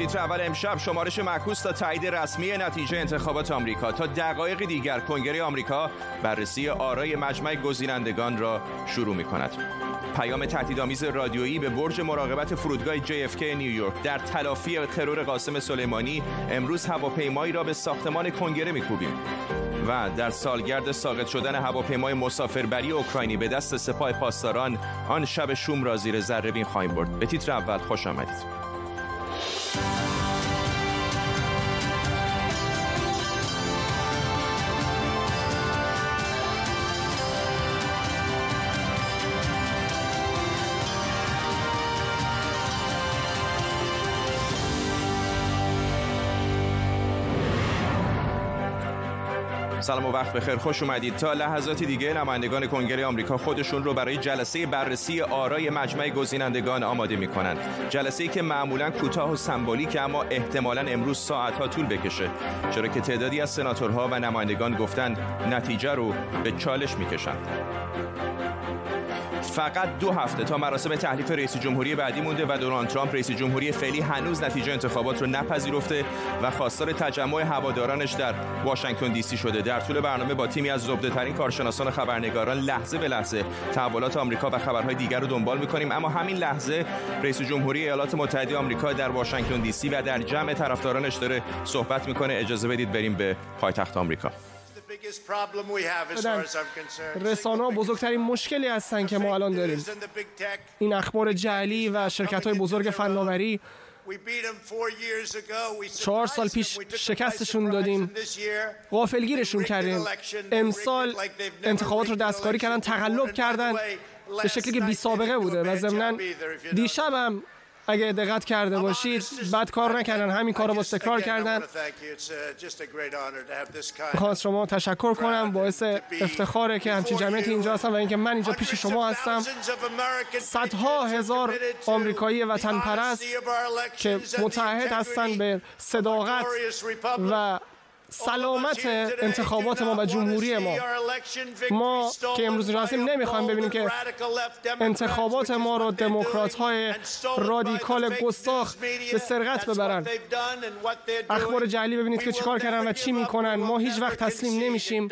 تیتر اول امشب شمارش معکوس تا تایید رسمی نتیجه انتخابات آمریکا. تا دقایق دیگر کنگره آمریکا بررسی آرای مجمع گزینندگان را شروع می کند. پیام تهدیدآمیز رادیویی به برج مراقبت فرودگاه JFK نیویورک در تلافی ترور قاسم سلیمانی امروز هواپیمایی را به ساختمان کنگره میکوبیم. و در سالگرد ساقط شدن هواپیمای مسافربری اوکراینی به دست سپاه پاسداران آن شب شوم را زیر ذره خواهیم برد. به تیتر اول خوش آمدید. سلام و وقت بخیر. خوش اومدید. تا لحظاتی دیگه نمایندگان کنگره آمریکا خودشون رو برای جلسه بررسی آرای مجمع گزینندگان آماده می‌کنن. جلسه ای که معمولا کوتاه و سمبولیک اما احتمالا امروز ساعتها طول بکشه. چرا که تعدادی از سناتورها و نمایندگان گفتن نتیجه رو به چالش می‌کشن فقط دو هفته تا مراسم تحلیف رئیس جمهوری بعدی مونده و دونالد ترامپ رئیس جمهوری فعلی هنوز نتیجه انتخابات رو نپذیرفته و خواستار تجمع هوادارانش در واشنگتن دی سی شده. در طول برنامه با تیمی از زبده ترین کارشناسان خبرنگاران لحظه به لحظه تحولات آمریکا و خبرهای دیگر رو دنبال می‌کنیم. اما همین لحظه رئیس جمهوری ایالات متحده آمریکا در واشنگتن دی سی و در جمع طرفدارانش داره صحبت می‌کنه. اجازه بدید بریم به پایتخت آمریکا. رسانه ها بزرگترین مشکلی هستند که ما الان داریم. این اخبار جعلی و شرکت های بزرگ فناوری. چهار سال پیش شکستشون دادیم. غافلگیرشون کردیم. امسال انتخابات رو دستکاری کردن تقلب کردن به شکلی که بی سابقه بوده و ضمنا دیشب هم اگه دقت کرده باشید بد کار نکردن. همین کار رو با تکرار کردن. خواست شما تشکر کنم باعث افتخاره که همچین جمعیتی اینجا هستم و اینکه من اینجا پیش شما هستم. صدها هزار آمریکایی وطن پرست که متحد هستند به صداقت و سلامت انتخابات ما و جمهوری ما. ما که امروز هستیم نمی‌خوایم ببینیم که انتخابات ما رو دموکرات های رادیکال گستاخ به سرقت ببرن. اخبار جعلی ببینید که چیکار کردن و چی می‌کنن. ما هیچ وقت تسلیم نمیشیم.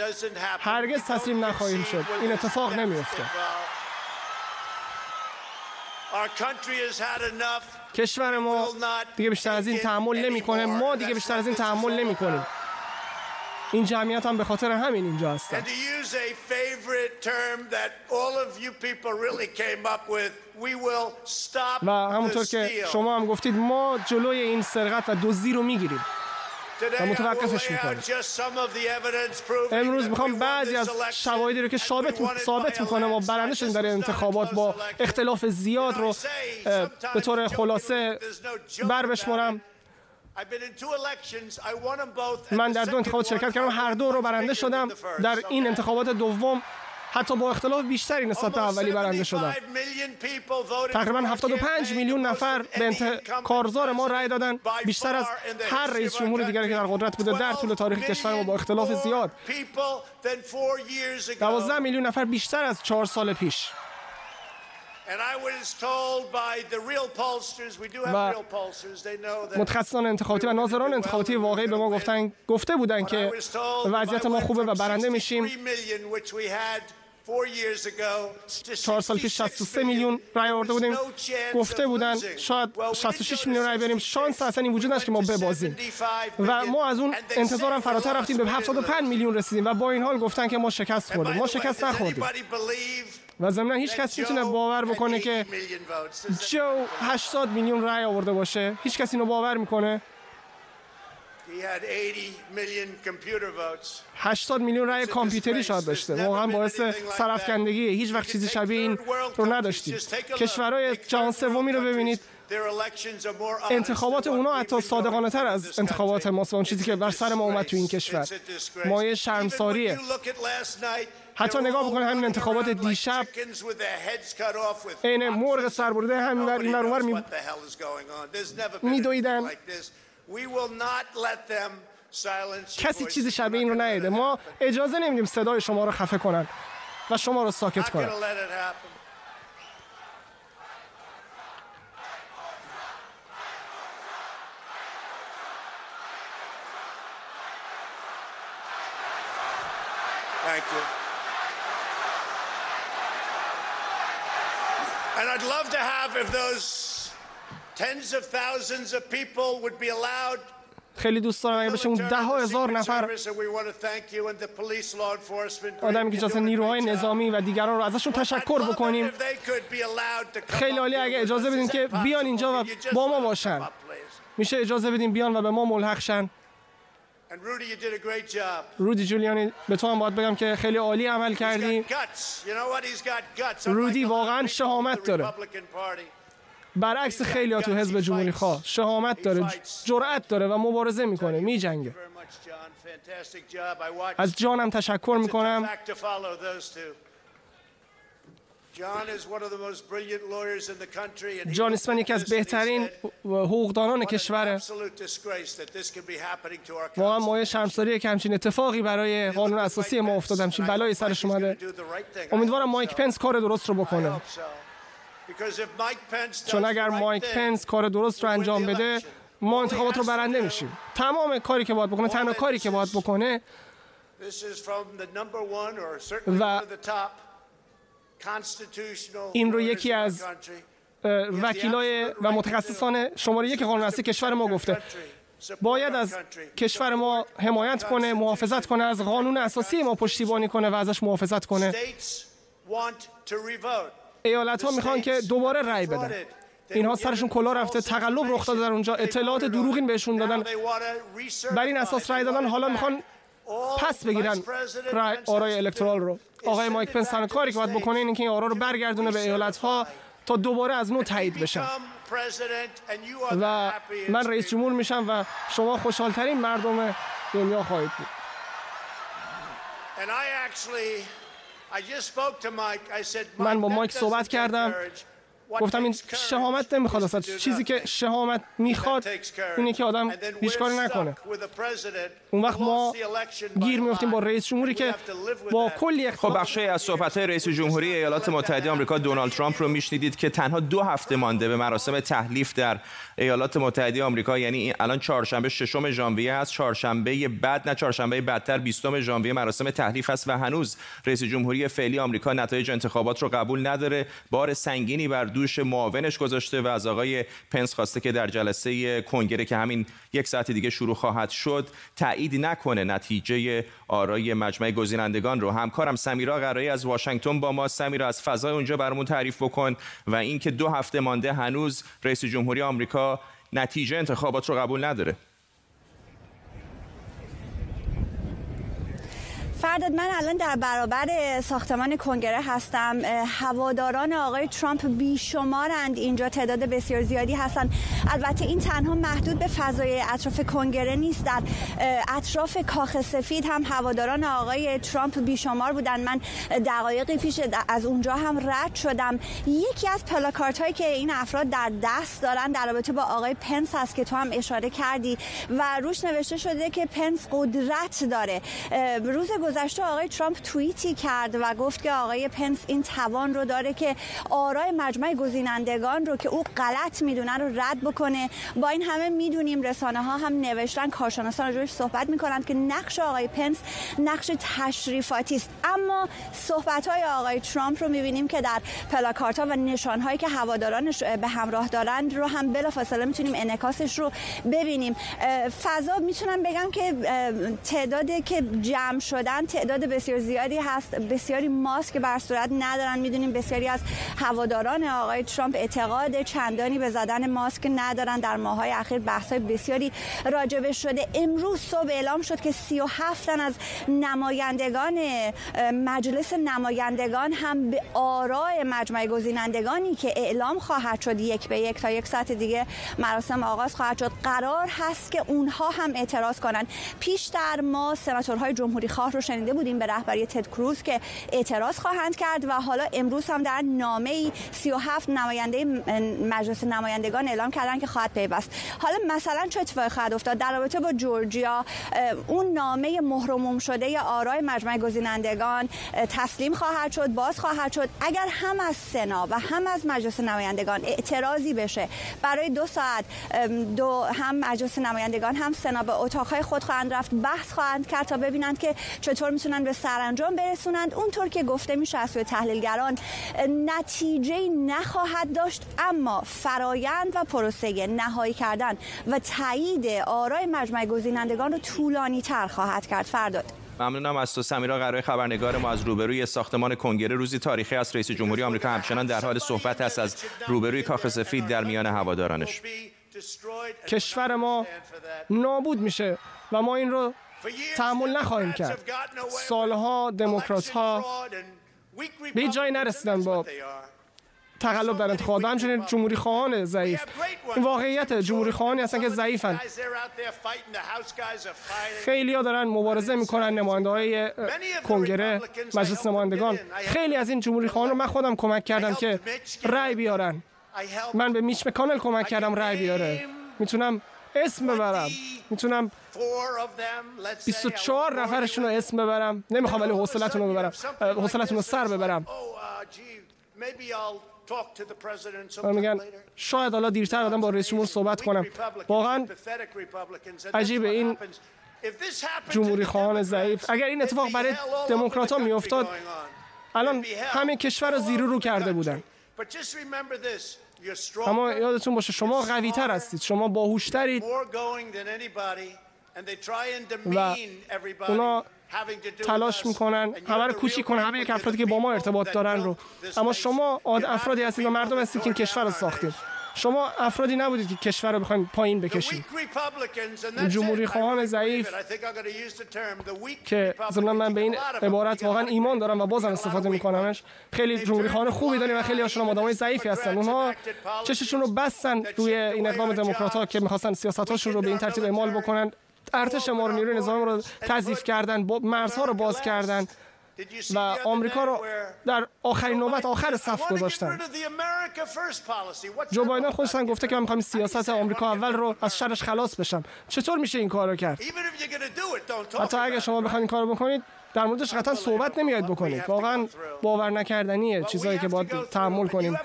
هرگز تسلیم نخواهیم شد. این اتفاق نمیفته کشور ما دیگه بیشتر از این تحمل نمی‌کنه. ما دیگه بیشتر از این تحمل نمی‌کنیم. این جمعیت هم به خاطر همین اینجا هستن. و همونطور که شما هم گفتید ما جلوی این سرقت و دزدی رو می‌گیریم. و متوقفش می‌کنیم. امروز می‌خوام بعضی از شواهدی رو که ثابت ثابت می‌کنه ما برنده شدیم در انتخابات با اختلاف زیاد رو به طور خلاصه بر بشمارم. من در دو انتخابات شرکت کردم. هر دو رو برنده شدم. در این انتخابات دوم حتی با اختلاف بیشتری نسبت به اولی برنده شدم. تقریبا 75 میلیون نفر به کارزار ما رأی دادن. بیشتر از هر رئیس جمهور دیگری که در قدرت بوده در طول تاریخ کشور ما با اختلاف زیاد. 12 میلیون نفر بیشتر از چهار سال پیش. و متخصصان انتخاباتی و ناظران انتخاباتی واقعی به ما گفتن گفته بودن که وضعیت ما خوبه و برنده میشیم چهار سال پیش 63 میلیون رای آورده بودیم. گفته بودن شاید 66 میلیون رای بریم. شانس اصلا این وجود نداشت که ما ببازیم. و ما از اون انتظارم فراتر رفتیم. به 75 میلیون رسیدیم. و با این حال گفتن که ما شکست خوردیم. ما شکست نخوردیم. و ضمن هیچ کس می‌تونه باور بکنه که جو 80 میلیون رای آورده باشه. هیچ کسی اینو باور می‌کنه؟ 80 میلیون رای کامپیوتری شاید داشته. واقعا باعث سرفکندگی هیچ وقت چیزی شبیه این رو نداشتیم. کشورهای جهان سومی رو ببینید. انتخابات اونا حتی صادقانه تر از انتخابات ماست اون چیزی که بر سر ما اومد تو این کشور. مایه شرمساریه. حتی نگاه بکنید همین انتخابات دیشب عین مرغ سربرده همین ور این ور می میدویدن. کسی چیز شبیه این رو نیده. ما اجازه نمیدیم صدای شما رو خفه کنن و شما رو ساکت کنن. Thank you. And I'd love to have if those tens of thousands of people would be allowed خیلی دوست دارم اگه بشه اون ده ها هزار نفر آدمی که جاسه نیروهای نظامی و دیگران رو ازشون تشکر بکنیم. خیلی عالی اگه اجازه بدین که بیان اینجا و با ما باشن. میشه اجازه بدین بیان و به ما ملحق شن. رودی جولیانی به تو هم باید بگم که خیلی عالی عمل کردی. رودی واقعا شهامت داره. برعکس خیلی تو حزب جمهوری خواه. شهامت داره جرأت داره و مبارزه می‌کنه. میجنگه از جانم تشکر می‌کنم. جان اسمن یکی از بهترین حقوقدانان کشوره واقعا مایه شرمساریه که همچین اتفاقی برای قانون اساسی ما افتاد همچین بلایی سرش اومده امیدوارم مایک پنس کار درست رو بکنه. چون اگر مایک پنس کار درست رو انجام بده ما انتخابات رو برنده میشیم تمام کاری که باید بکنه تنها کاری که باید بکنه و این رو یکی از وکیلای و متخصصان شماره یک قانون اساسی کشور ما گفته باید از کشور ما حمایت کنه محافظت کنه از قانون اساسی ما پشتیبانی کنه و ازش محافظت کنه. ایالت ها می‌خوان که دوباره رأی بدن. اینها سرشون کلا رفته تقلب رخ داده در اونجا اطلاعات دروغین بهشون دادن. بر این اساس رأی دادن. حالا می‌خوان پس بگیرن آرای الکترال رو. آقای مایک پنس تنها کاری که باید بکنه اینه که این آرا رو برگردونه به ایالت ها تا دوباره از نو تایید بشن. و من رئیس جمهور میشم و شما خوشحالترین مردم دنیا خواهید بود. من با مایک صحبت کردم. گفتم این شهامت نمی‌خواد اصلا چیزی که شهامت می‌خواد اینه که آدم هیچ کاری نکنه. اون وقت ما گیر میفتیم با رئیس جمهوری که با کلی خب بخشی از صحبت های رئیس جمهوری ایالات متحده آمریکا دونالد ترامپ رو میشنیدید که تنها دو هفته مانده به مراسم تحلیف در ایالات متحده آمریکا یعنی الان چهارشنبه ششم ژانویه است. چهارشنبه بعد نه چهارشنبه بعدتر بیستم ژانویه مراسم تحلیف است و هنوز رئیس جمهوری فعلی آمریکا نتایج انتخابات رو قبول نداره. بار سنگینی بر دوش معاونش گذاشته و از آقای پنس خواسته که در جلسه کنگره که همین یک ساعت دیگه شروع خواهد شد تایید نکنه نتیجه آرای مجمع گزینندگان رو. همکارم سمیرا قرایی از واشنگتن با ما. سمیرا از فضای اونجا برامون تعریف بکن و اینکه دو هفته مانده هنوز رئیس جمهوری آمریکا نتیجه انتخابات رو قبول نداره. فرداد من الان در برابر ساختمان کنگره هستم. هواداران آقای ترامپ بیشمارند. اینجا تعداد بسیار زیادی هستند. البته این تنها محدود به فضای اطراف کنگره نیست در اطراف کاخ سفید هم هواداران آقای ترامپ بیشمار بودند. من دقایقی پیش از اونجا هم رد شدم. یکی از پلاکارت هایی که این افراد در دست دارن در رابطه با آقای پنس هست که تو هم اشاره کردی و روش نوشته شده که پنس قدرت داره. روز گذشته آقای ترامپ توییتی کرد و گفت که آقای پنس این توان رو داره که آرای مجمع گزینندگان رو که او غلط می‌دونه رو رد بکنه. با این همه می‌دونیم رسانه ها هم نوشتن کارشناسان راجعش صحبت می‌کنند که نقش آقای پنس نقش تشریفاتی است. اما صحبت های آقای ترامپ رو می‌بینیم که در پلاکارت ها و نشان هایی که هوادارانش به همراه دارند رو هم بلافاصله می‌تونیم انعکاسش رو ببینیم. فضا می‌تونم بگم که تعدادی که جمع شدن تعداد بسیار زیادی هست. بسیاری ماسک بر صورت ندارن. می‌دونیم بسیاری از هواداران آقای ترامپ اعتقاد چندانی به زدن ماسک ندارن. در ماهای اخیر بحث بسیاری راجبه شده. امروز صبح اعلام شد که 37 تن از نمایندگان مجلس نمایندگان هم به آرای مجمع گزینندگانی که اعلام خواهد شد یک به یک تا یک ساعت دیگه مراسم آغاز خواهد شد قرار هست که اونها هم اعتراض کنن. در ما سناتورهای جمهوری خواه رو شنیده بودیم به رهبری تد کروز که اعتراض خواهند کرد و حالا امروز هم در نامه 37 نماینده مجلس نمایندگان اعلام کردن که خواهد پیوست. حالا مثلا چه اتفاقی خواهد افتاد؟ در رابطه با جورجیا اون نامه مهرموم شده آرای مجمع گزینندگان تسلیم خواهد شد باز خواهد شد. اگر هم از سنا و هم از مجلس نمایندگان اعتراضی بشه برای دو ساعت دو هم مجلس نمایندگان هم سنا به اتاقهای خود خواهند رفت بحث خواهند کرد تا ببینند که چطور می‌تونن به سرانجام برسونند؟ اونطور که گفته میشه از سوی تحلیلگران نتیجه نخواهد داشت اما فرایند و پروسه نهایی کردن و تایید آرای مجمع گزینندگان رو طولانی تر خواهد کرد. فرداد. ممنونم از تو سمیرا. قرای خبرنگار ما از روبروی ساختمان کنگره روزی تاریخی است رئیس جمهوری آمریکا همچنان در حال صحبت است. از روبروی کاخ سفید در میان هوادارانش. کشور ما نابود میشه و ما این رو تحمل نخواهیم کرد. سالها دموکرات ها به جایی نرسیدن با تقلب در انتخابات همچنین جمهوری خواهان ضعیف. این واقعیت جمهوری خواهانی هستن که ضعیفن. خیلی ها دارن مبارزه می‌کنن. نماینده های کنگره مجلس نمایندگان. خیلی از این جمهوری خواهان رو من خودم کمک کردم که رأی بیارن. من به میچ مکانل کمک کردم رأی بیاره. می‌تونم اسم ببرم. می‌تونم 24 نفرشون رو اسم ببرم. نمی‌خوام ولی حوصلتون رو ببرم. حوصلتون رو سر ببرم. و میگن شاید حالا دیرتر آدم با رئیس جمهور صحبت کنم. واقعا عجیبه این جمهوری خواهان ضعیف. اگر این اتفاق برای دموکرات ها میافتاد الان همه کشور رو زیرو رو کرده بودن. اما یادتون باشه شما قوی تر هستید شما باهوشترید. و اونا تلاش می‌کنن همه رو کوچیک کنن همه یک افرادی که با ما ارتباط دارن رو. اما شما افرادی هستید و مردم هستید که این کشور رو ساختید. شما افرادی نبودید که کشور رو بخواید پایین بکشید جمهوری خواهان ضعیف که ضمن من به این عبارت واقعا ایمان دارم و بازم استفاده میکنمش. خیلی جمهوری خواهان خوبی داریم و خیلی هاشون آدمای ضعیفی هستن. اونها چششون رو بستن روی این اقدام دموکرات ها که می‌خواستن سیاستاشون رو به این ترتیب اعمال بکنن. ارتش ما رو نیروی نظامی رو تضعیف کردن مرزها رو باز کردن. و آمریکا رو در آخرین نوبت آخر صف گذاشتن. جو بایدن خودش گفته که من می‌خوام سیاست آمریکا اول رو از شرش خلاص بشم. چطور میشه این کارو کرد؟ حتی اگه شما بخواید این کارو بکنید در موردش قطعا صحبت نمیاد بکنید. واقعا باور نکردنیه چیزایی که باید تحمل کنیم.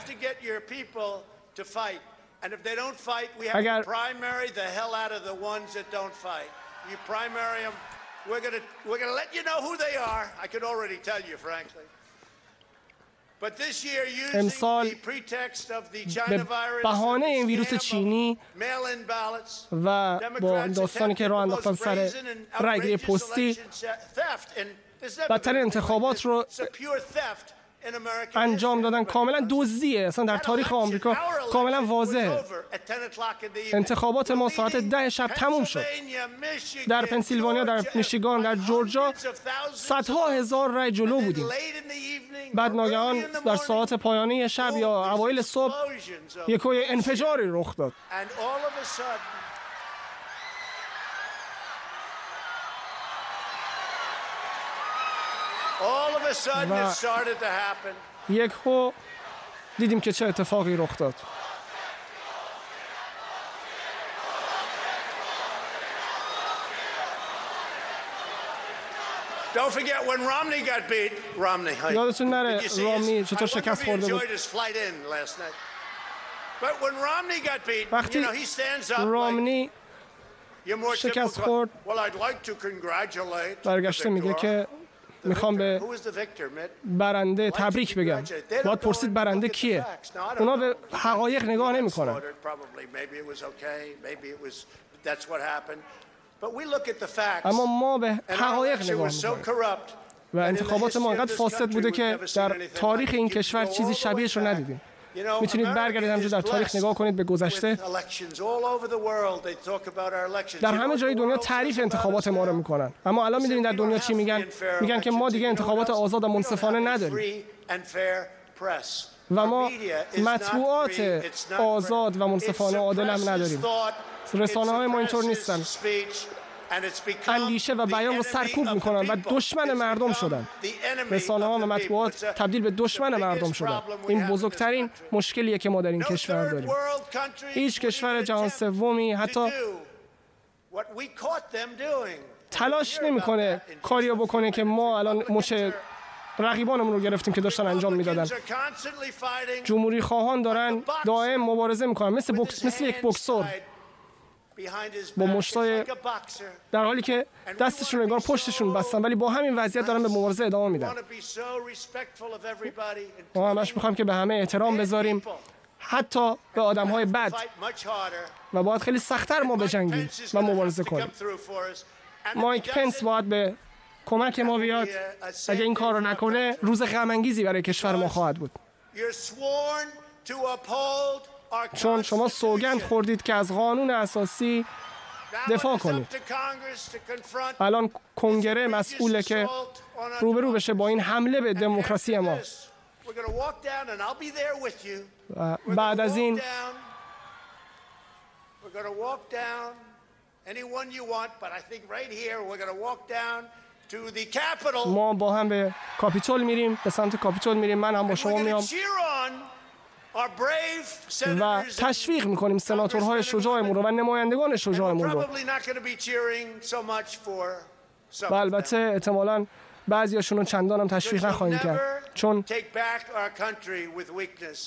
اگر We're going to we're going to let you know who they are. I can already tell you, frankly. But this year, using امسال the pretext of the به China virus, بهانه این ویروس چینی و با داستانی که راه انداختن سر رأیگیری پستی بدترین انتخابات رو انجام دادن. کاملا دزدیه. اصلا در تاریخ آمریکا کاملا واضحه. انتخابات ما ساعت ده شب تموم شد. در پنسیلوانیا در میشیگان در جورجیا صدها هزار رای جلو بودیم. بعد ناگهان در ساعت پایانی شب یا اوایل صبح یک انفجاری رخ داد. و یک هو دیدیم که چه اتفاقی رخ داد Don't forget when Romney got beat. Romney. hi. یادتون نره رامنی چطور شکست خورده بود وقتی you know, he stands up like, رامنی شکست خورد، برگشته میگه. که می‌خوام. به? برنده تبریک بگم. باید پرسید برنده کیه. اونا به حقایق نگاه نمی‌کنن. اما ما به حقایق نگاه می‌کنیم. و انتخابات ما انقدر فاسد بوده که در تاریخ این کشور چیزی شبیهش رو ندیدیم. می‌تونید برگردید همجور در تاریخ نگاه کنید به گذشته. در همه جای دنیا تعریف انتخابات ما رو می‌کنن. اما الان می‌دونید در دنیا چی میگن؟ میگن که ما دیگه انتخابات آزاد و منصفانه نداریم. و ما مطبوعات آزاد و منصفانه عادل هم نداریم. رسانه های ما اینطور نیستن. اندیشه و بیان رو سرکوب می‌کنن و دشمن مردم شدن. رسانه ها و مطبوعات تبدیل به دشمن مردم شدن. این بزرگترین مشکلیه که ما در این کشور داریم. هیچ کشور جهان سومی حتی تلاش نمی‌کنه کاریو بکنه که ما الان مش رقیبانمون رو گرفتیم که داشتن انجام می‌دادن. جمهوری خواهان دارن دائم مبارزه می‌کنن. مثل بوکس مثل یک بکسور با مشتای در حالی که دستشون انگار پشتشون بستن ولی با همین وضعیت دارن به مبارزه ادامه میدن. ما همش می‌خوایم که به همه احترام بذاریم. حتی به آدم های بد. و باید خیلی سختتر ما بجنگیم و مبارزه کنیم. مایک پنس باید به کمک ما بیاد. اگه این کار رو نکنه روز غمانگیزی برای کشور ما خواهد بود. چون شما سوگند خوردید که از قانون اساسی دفاع کنید. الان کنگره مسئوله که روبرو بشه با این حمله به دموکراسی ما. و بعد از این ما با هم به کاپیتول میریم به سمت کاپیتول میریم. من هم با شما میام. و تشویق می‌کنیم سناتورهای شجاعمون رو و نمایندگان شجاعمون رو. و البته احتمالا بعضیاشون رو چندان هم تشویق نخواهیم کرد. چون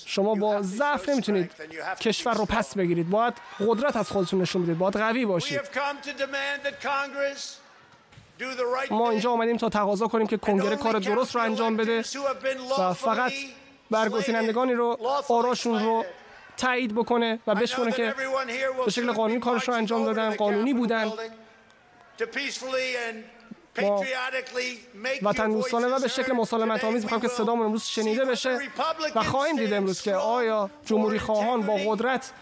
شما با ضعف نمی‌تونید کشور رو پس بگیرید. باید قدرت از خودتون نشون بدید. باید قوی باشید. ما اینجا آمدیم تا تقاضا کنیم که کنگره کار درست رو انجام بده و فقط برگزینندگانی رو آراشون رو تایید بکنه و بشکنه که به شکل قانونی کارش رو انجام دادن قانونی بودن. ما وطن دوستانه و به شکل مسالمت آمیز می‌خوایم که صدامون امروز شنیده بشه و خواهیم دید امروز که آیا جمهوری خواهان با قدرت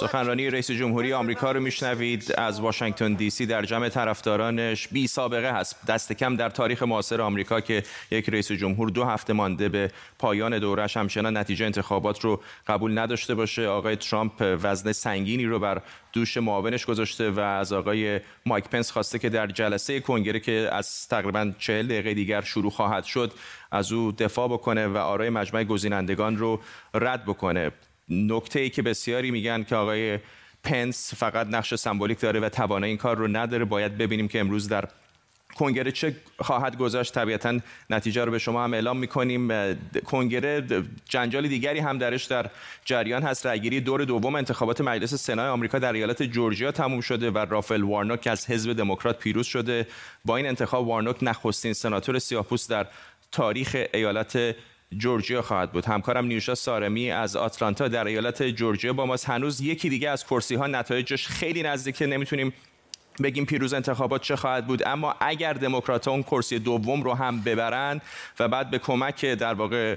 سخنرانی رئیس جمهوری آمریکا رو میشنوید. از واشنگتن دی سی در جمع طرفدارانش بی سابقه هست. دست کم در تاریخ معاصر آمریکا که یک رئیس جمهور دو هفته مانده به پایان دورش همچنان نتیجه انتخابات رو قبول نداشته باشه. آقای ترامپ وزن سنگینی رو بر دوش معاونش گذاشته و از آقای مایک پنس خواسته که در جلسه کنگره که از تقریبا چهل دقیقه دیگر شروع خواهد شد از او دفاع بکنه و آرای مجمع گزینندگان رو رد بکنه. نکته ای که بسیاری میگن که آقای پنس فقط نقش سمبولیک داره و توانه این کار رو نداره باید ببینیم که امروز در کنگره چه خواهد گذاشت. طبیعتا نتیجه رو به شما هم اعلام می‌کنیم. کنگره جنجال دیگری هم درش در جریان هست. رأیگیری دور دوم انتخابات مجلس سنای آمریکا در ایالت جورجیا تموم شده و رافل وارنوک از حزب دموکرات پیروز شده. با این انتخاب وارنوک نخستین سناتور سیاه‌پوست در تاریخ ایالت جورجیا خواهد بود. همکارم نیوشا سارمی از آتلانتا در ایالت جورجیا با ماست. هنوز یکی دیگه از کرسی ها نتایجش خیلی نزدیکه نمی‌تونیم بگیم پیروز انتخابات چه خواهد بود. اما اگر دموکرات اون کرسی دوم رو هم ببرند و بعد به کمک در واقع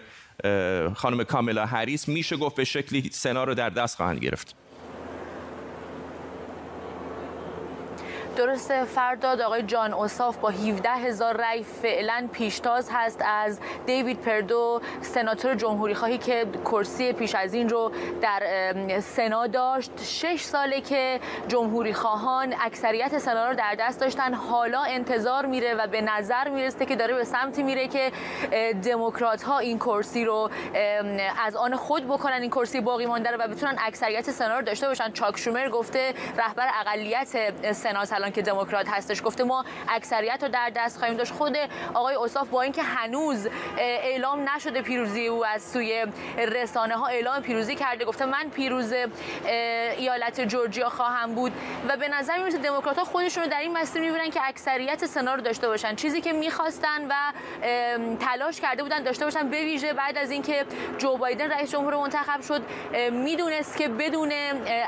خانم کاملا هریس میشه گفت به شکلی سنا رو در دست خواهند گرفت. درسته فرداد آقای جان اوساف با 17 هزار رای فعلا پیشتاز هست از دیوید پردو سناتور جمهوری خواهی که کرسی پیش از این رو در سنا داشت. شش ساله که جمهوری خواهان اکثریت سنا رو در دست داشتن. حالا انتظار میره و به نظر می‌رسه که داره به سمتی میره که دموکرات ها این کرسی رو از آن خود بکنن این کرسی باقی مانده رو و بتونن اکثریت سنا رو داشته باشن. چاک شومر گفته رهبر اقلیت سنا الان که دموکرات هستش. گفته ما اکثریت رو در دست خواهیم داشت. خود آقای اوصاف با اینکه هنوز اعلام نشده پیروزی او از سوی رسانه ها اعلام پیروزی کرده گفته من پیروز ایالت جورجیا خواهم بود. و به نظر میاد دموکرات ها خودشون رو در این مسیر می‌بینن که اکثریت سنا رو داشته باشن. چیزی که می‌خواستن و تلاش کرده بودن داشته باشن به ویژه بعد از اینکه جو بایدن رئیس جمهور منتخب شد می‌دونست که بدون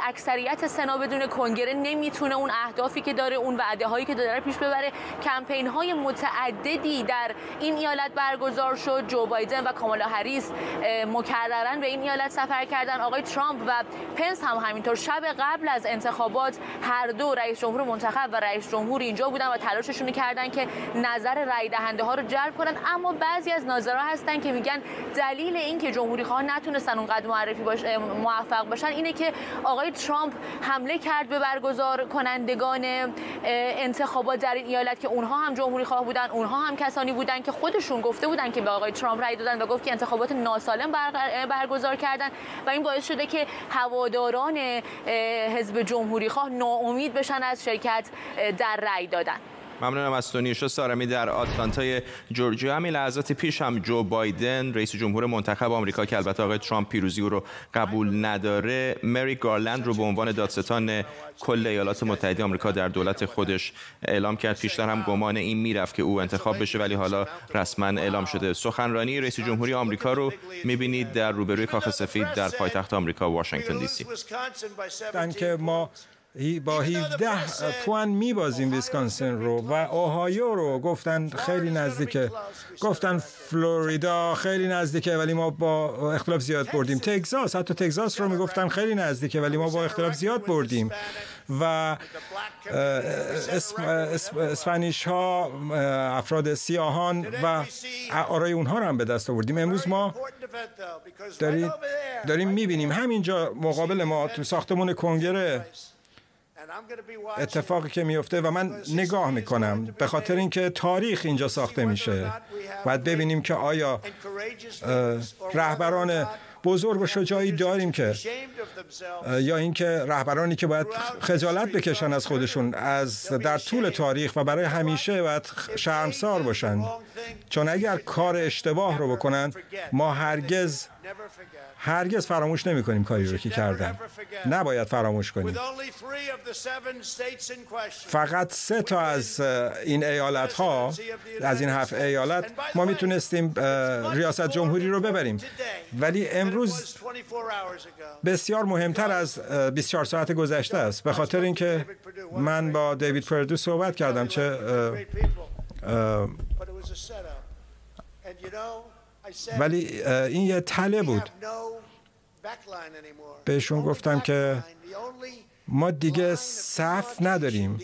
اکثریت سنا بدون کنگره نمی‌تونه اون اهدافی که داره اون وعده هایی که داره پیش ببره. کمپین های متعددی در این ایالت برگزار شد. جو بایدن و کامالا هریس مکررن به این ایالت سفر کردن. آقای ترامپ و پنس هم همینطور شب قبل از انتخابات هر دو رئیس جمهور منتخب و رئیس جمهور اینجا بودن و تلاششون کردن که نظر رای دهنده ها رو جلب کنن. اما بعضی از ناظرها هستن که میگن دلیل این که جمهوری خواه نتونستن اونقدر معرفی باش موفق باشن اینه که آقای ترامپ حمله کرد به برگزار کنندگان انتخابات در این ایالت که اونها هم جمهوری خواه بودن اونها هم کسانی بودن که خودشون گفته بودن که به آقای ترامپ رای دادن و گفت که انتخابات ناسالم برگزار کردن و این باعث شده که هواداران حزب جمهوری خواه ناامید بشن از شرکت در رای دادن. ممنونم از تو نیوشا سارمی در آتلانتای جورجیا. همین لحظات پیش هم جو بایدن رئیس جمهور منتخب آمریکا که البته آقای ترامپ پیروزی او رو قبول نداره مری گارلند رو به عنوان دادستان کل ایالات متحده آمریکا در دولت خودش اعلام کرد. پیشتر هم گمان این می‌رفت که او انتخاب بشه ولی حالا رسما اعلام شده. سخنرانی رئیس جمهوری آمریکا رو می‌بینید در روبروی کاخ سفید در پایتخت آمریکا واشنگتن دی سی. که ما با 17 پوان میبازیم ویسکانسین رو و اوهایو رو. گفتن خیلی نزدیکه. گفتن فلوریدا خیلی نزدیکه ولی ما با اختلاف زیاد بردیم. تگزاس حتی تگزاس رو می‌گفتن خیلی نزدیکه ولی ما با اختلاف زیاد بردیم. و اسپانیش ها افراد سیاهان و آرای اونها رو هم به دست آوردیم. امروز ما داریم, داریم می‌بینیم. همینجا مقابل ما تو ساختمون کنگره اتفاقی که میفته و من نگاه می‌کنم به خاطر اینکه تاریخ اینجا ساخته میشه. باید ببینیم که آیا رهبران بزرگ و شجاعی داریم که یا اینکه رهبرانی که باید خجالت بکشن از خودشون از در طول تاریخ و برای همیشه باید شرمسار باشن. چون اگر کار اشتباه رو بکنن ما هرگز هرگز فراموش نمی کنیم کاری رو که کردن. نباید فراموش کنیم. فقط سه تا از این ایالت ها از این هفت ایالت ما می‌تونستیم ریاست جمهوری رو ببریم. ولی امروز بسیار مهمتر از 24 ساعت گذشته است. به خاطر اینکه من با دیوید پردو صحبت کردم چه ولی این یه تله بود. بهشون گفتم که ما دیگه صف نداریم.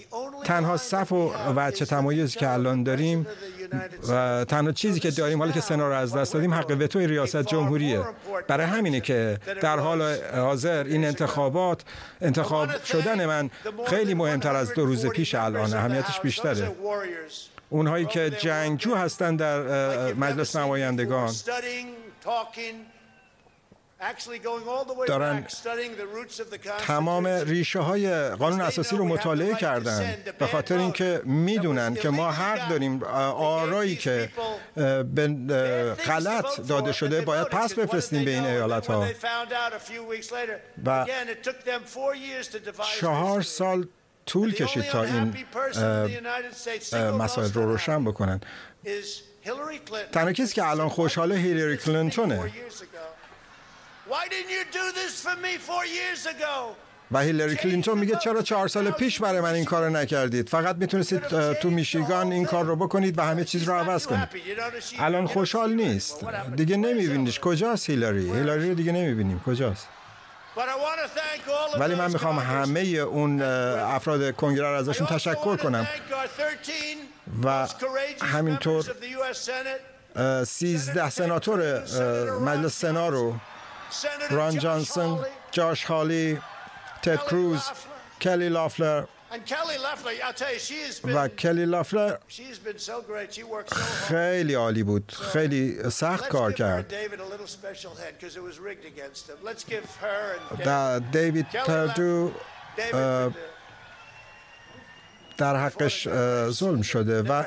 تنها صف و وچه تمایزی که الان داریم و تنها چیزی که داریم حالا که سنا رو از دست دادیم حق وتوی ریاست جمهوریه. برای همینه که در حال حاضر این انتخابات انتخاب شدن من خیلی مهمتر از دو روز پیش الان اهمیتش بیشتره. اونهایی که جنگجو هستن در مجلس نمایندگان. دارن تمام ریشه های قانون اساسی رو مطالعه کردن به خاطر اینکه می‌دونن که ما حق داریم آرایی که به غلط داده شده باید پس بفرستیم به این ایالت ها و چهار سال طول کشید تا این مسائل رو روشن بکنن. تنها کسی که الان خوشحال هیلری کلینتونه. و هیلری کلینتون میگه چرا چهار سال پیش برای من این کار نکردید؟ فقط می‌تونستید تو میشیگان این کار رو بکنید و همه چیز رو عوض کنید. الان خوشحال نیست. دیگه نمیبینیش. کجاست هیلری هیلری رو دیگه نمی‌بینیم. کجاست؟ ولی من می‌خوام همه اون افراد کنگره رو ازشون تشکر کنم. و همینطور سیزده سناتور مجلس سنا رو ران جانسون جاش هالی تد کروز کلی لافلر و کلی لافلر خیلی عالی بود. خیلی سخت کار کرد. دیوید پردو در حقش ظلم شده و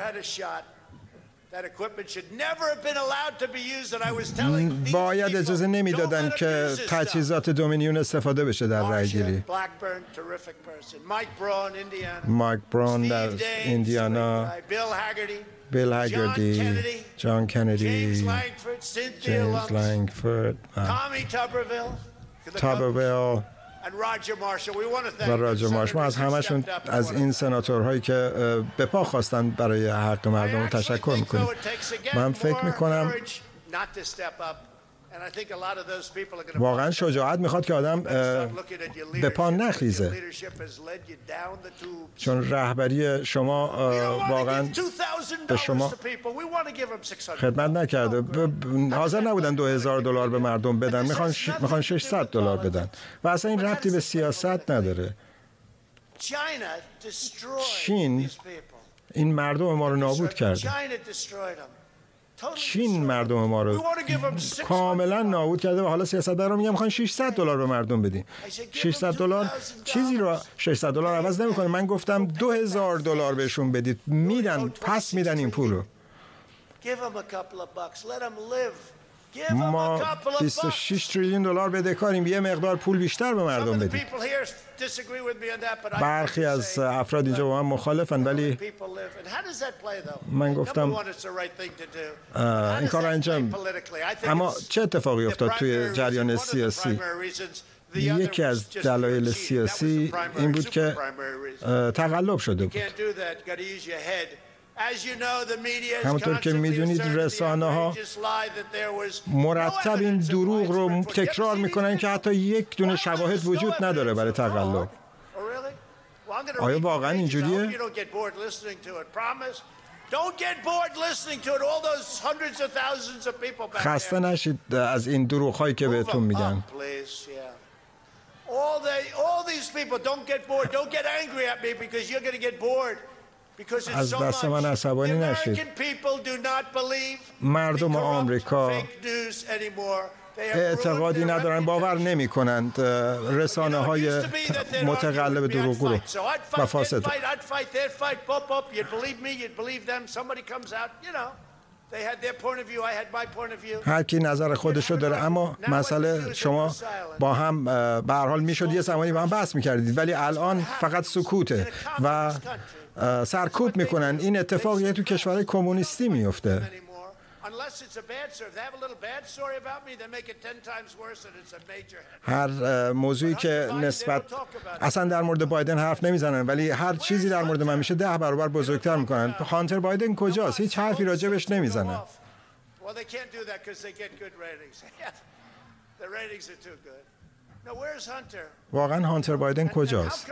باید اجازه نمی‌دادن که تجهیزات دومینیون استفاده بشه در رای گیری مایک برون در ایندیانا بیل هاگردی جان کندی جیمز لنگفورد تابرویل و راجر مارش ما از همشون از این سناتورهایی که به پا خواستن برای حق مردم تشکر می‌کنیم. من فکر می‌کنم واقعا شجاعت می‌خواد که آدم به پا نخیزه چون رهبری شما واقعا به شما خدمت نکرده. حاضر نبودن دو هزار دلار به مردم بدن. می‌خوان می‌خوان 600 دلار بدن. و اصلا این ربطی به سیاست نداره. چین این مردم ما رو نابود کرده. چین مردم ما رو کاملا نابود کرده و حالا سیاست رو میگم می‌خوان 600 دلار به مردم بدین. 600 دلار چیزی رو 600 دلار عوض نمی‌کنه. من گفتم 2000 دلار بهشون بدید. میدن پس میدن این پول رو. ما 26 تریلیون دلار بدهکاریم یه مقدار پول بیشتر به مردم بدیم. برخی از افراد اینجا با من مخالفن ولی من گفتم این کار انجام. اما چه اتفاقی افتاد توی جریان سیاسی؟ یکی از دلایل سیاسی این بود که تقلب شده بود. همونطور که می‌دونید رسانه ها مرتب این دروغ رو تکرار می‌کنن که حتی یک دونه شواهد وجود نداره برای تقلب. آیا واقعا اینجوریه؟ خسته نشید از این دروغ هایی که بهتون میگن. All, they, all these people don't get bored. Don't get angry at me because you're going to get bored. از دست من عصبانی نشید. مردم آمریکا اعتقادی ندارن باور نمی کنند رسانه های متقلب دروغگو رو. و فاسد هر کی نظر خودشو داره. اما مسئله شما با هم به هر حال می‌شد. یه زمانی با هم بحث می‌کردید ولی الان فقط سکوته و سرکوب می‌کنن. این اتفاق تو کشورهای کمونیستی میفته هر موضوعی که نسبت اصلا در مورد بایدن حرف نمی‌زنن ولی هر چیزی در مورد من میشه ده برابر بزرگتر می‌کنن. هانتر بایدن کجاست؟ هیچ حرفی راجبش نمی‌زنن واقعا هانتر بایدن کجاست؟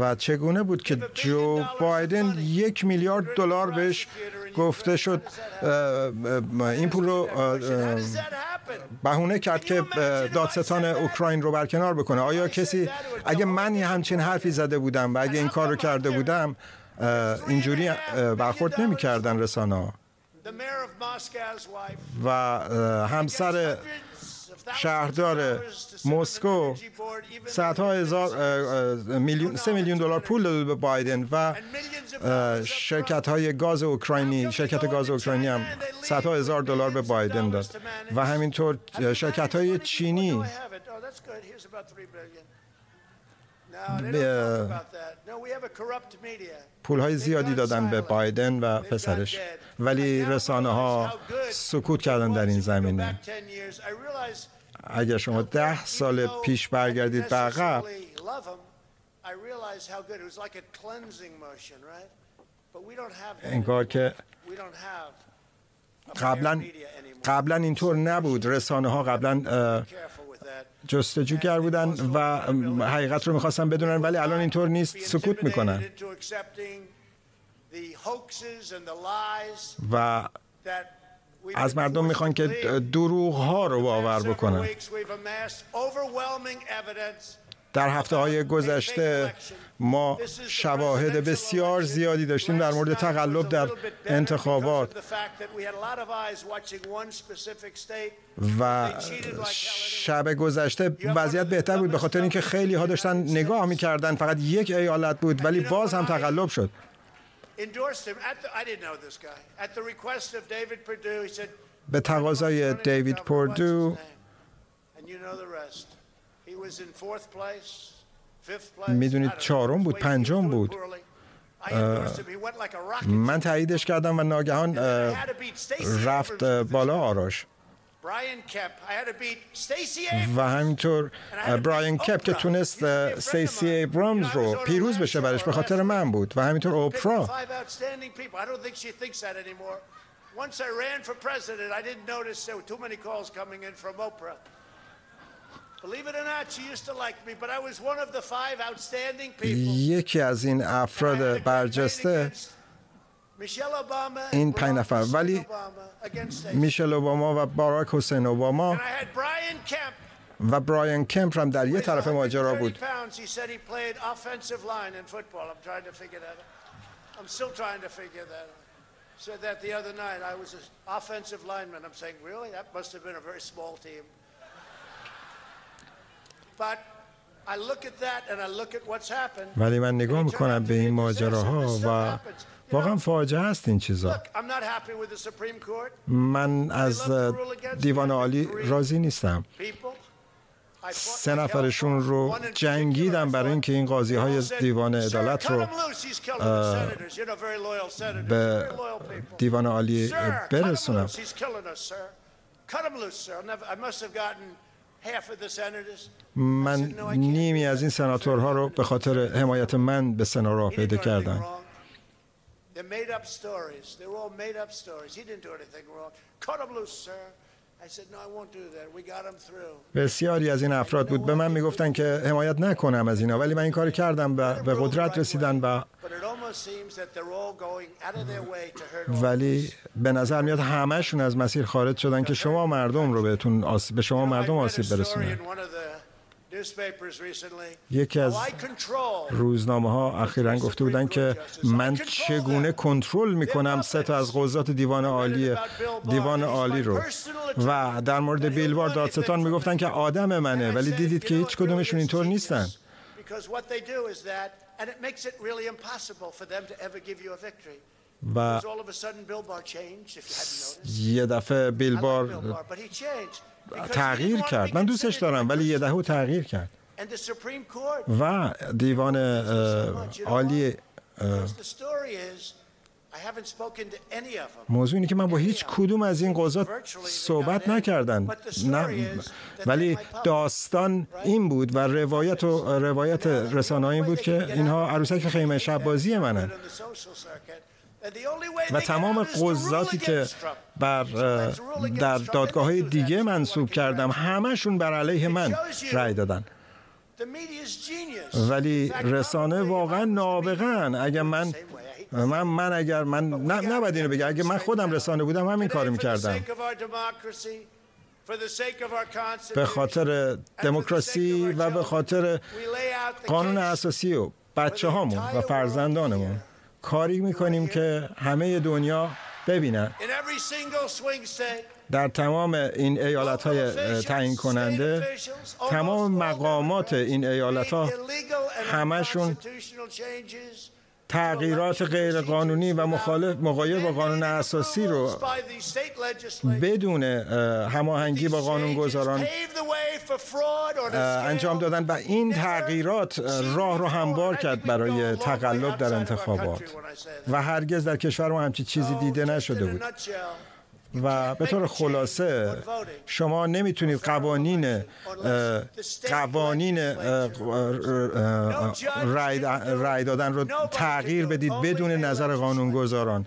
و چگونه بود که جو بایدن یک میلیارد دلار بهش گفته شد این پول رو بهونه کرد که دادستان اوکراین رو برکنار بکنه. آیا کسی اگه من یه همچین حرفی زده بودم و اگه این کار رو کرده بودم اینجوری برخورد نمی کردن رسانه و همسر شهردار مسکو صدها هزار میلیون سه میلیون دلار پول داده به بایدن و شرکت های گاز اوکراینی شرکت گاز اوکراینی هم صدها هزار دلار به بایدن داد. و همینطور شرکت های چینی پول های زیادی دادن به بایدن و پسرش. ولی رسانه ها سکوت کردن در این زمینه. اگر شما ده سال پیش برگردید به عقب انگار که قبلا قبلا اینطور نبود. رسانه ها قبلا جستجوگر بودن و حقیقت رو می‌خواستن بدونن ولی الان اینطور نیست. سکوت می‌کنن. و از مردم می‌خوان که دروغ ها رو باور بکنن. در هفته های گذشته ما شواهد بسیار زیادی داشتیم در مورد تقلب در انتخابات. و شب گذشته وضعیت بهتر بود به خاطر اینکه خیلی ها داشتن نگاه می‌کردن فقط یک ایالت بود ولی باز هم تقلب شد. به تقاضای دیوید پردو می‌دونید چهارم بود پنجم بود. من تاییدش کردم و ناگهان رفت بالا آراش و همینطور براین کپ که تونست استیسی ایبرامز رو پیروز بشه برش به خاطر من بود. و همینطور اوپرا یکی از این افراد برجسته این پنج نفر ولی میشل اوباما و باراک حسین اوباما و برایان کمپ هم در یه طرف ماجرا بود said that the other night. I was an offensive lineman. I'm saying, really? That must have been a very small team. But I look at that and I look at what's happened. ولی من نگاه می‌کنم به این ماجراها و واقعا فاجعه است این چیزا. من از uh, دیوان عالی راضی نیستم. سه نفرشون رو جنگیدم برای اینکه این قاضی های دیوان عدالت رو به دیوان عالی برسونم. من نیمی از این سناتورها رو به خاطر حمایت من به سنا راه پیدا کردم They're made up stories. They're all made up stories. He didn't do anything wrong. Cut him loose, sir. بسیاری از این افراد بود به من می‌گفتن که حمایت نکنم از اینا ولی من این کار کردم و به قدرت رسیدن و ولی به نظر میاد همهشون از مسیر خارج شدن که شما مردم رو بهتون آس... به شما مردم آسیب برسونید یکی از روزنامه ها اخیرا گفته بودن که من چگونه کنترل می‌کنم سه تا از قضات دیوان عالی دیوان عالی رو. و در مورد بیلبار دادستان می‌گفتن که آدم منه ولی دیدید که هیچ کدومشون اینطور نیستن. و. یه Bill بیلبار تغییر کرد. من دوستش دارم ولی یه دهو تغییر کرد. و دیوان عالی. موضوع اینه که من با هیچ کدوم از این قضات صحبت نکردم نه ولی داستان این بود و روایت و روایت رسانه این بود که اینها عروسک خیمه شب بازی منن. و تمام قضاتی که. بر در دادگاه های دیگه منصوب کردم همشون بر علیه من رأی دادن. ولی رسانه واقعا نابغن اگر من من من اگر من نه نباید اینو بگم اگه من خودم رسانه بودم همین کارو می‌کردم به خاطر دموکراسی و به خاطر قانون اساسی و بچه هامون و فرزندانمون کاری می‌کنیم که همه دنیا ببینن. در تمام این ایالت های تعیین کننده تمام مقامات این ایالت ها همشون تغییرات غیر قانونی و مخالف مغایر با قانون اساسی رو بدون اه، هماهنگی با قانونگذاران اه، انجام دادن و این تغییرات اه، راه رو هموار کرد برای تقلب در انتخابات. و هرگز در کشور ما همچی چیزی دیده نشده بود. و به طور خلاصه شما نمی‌تونید قوانین قوانین رای دادن رو تغییر بدید بدون نظر قانونگذاران.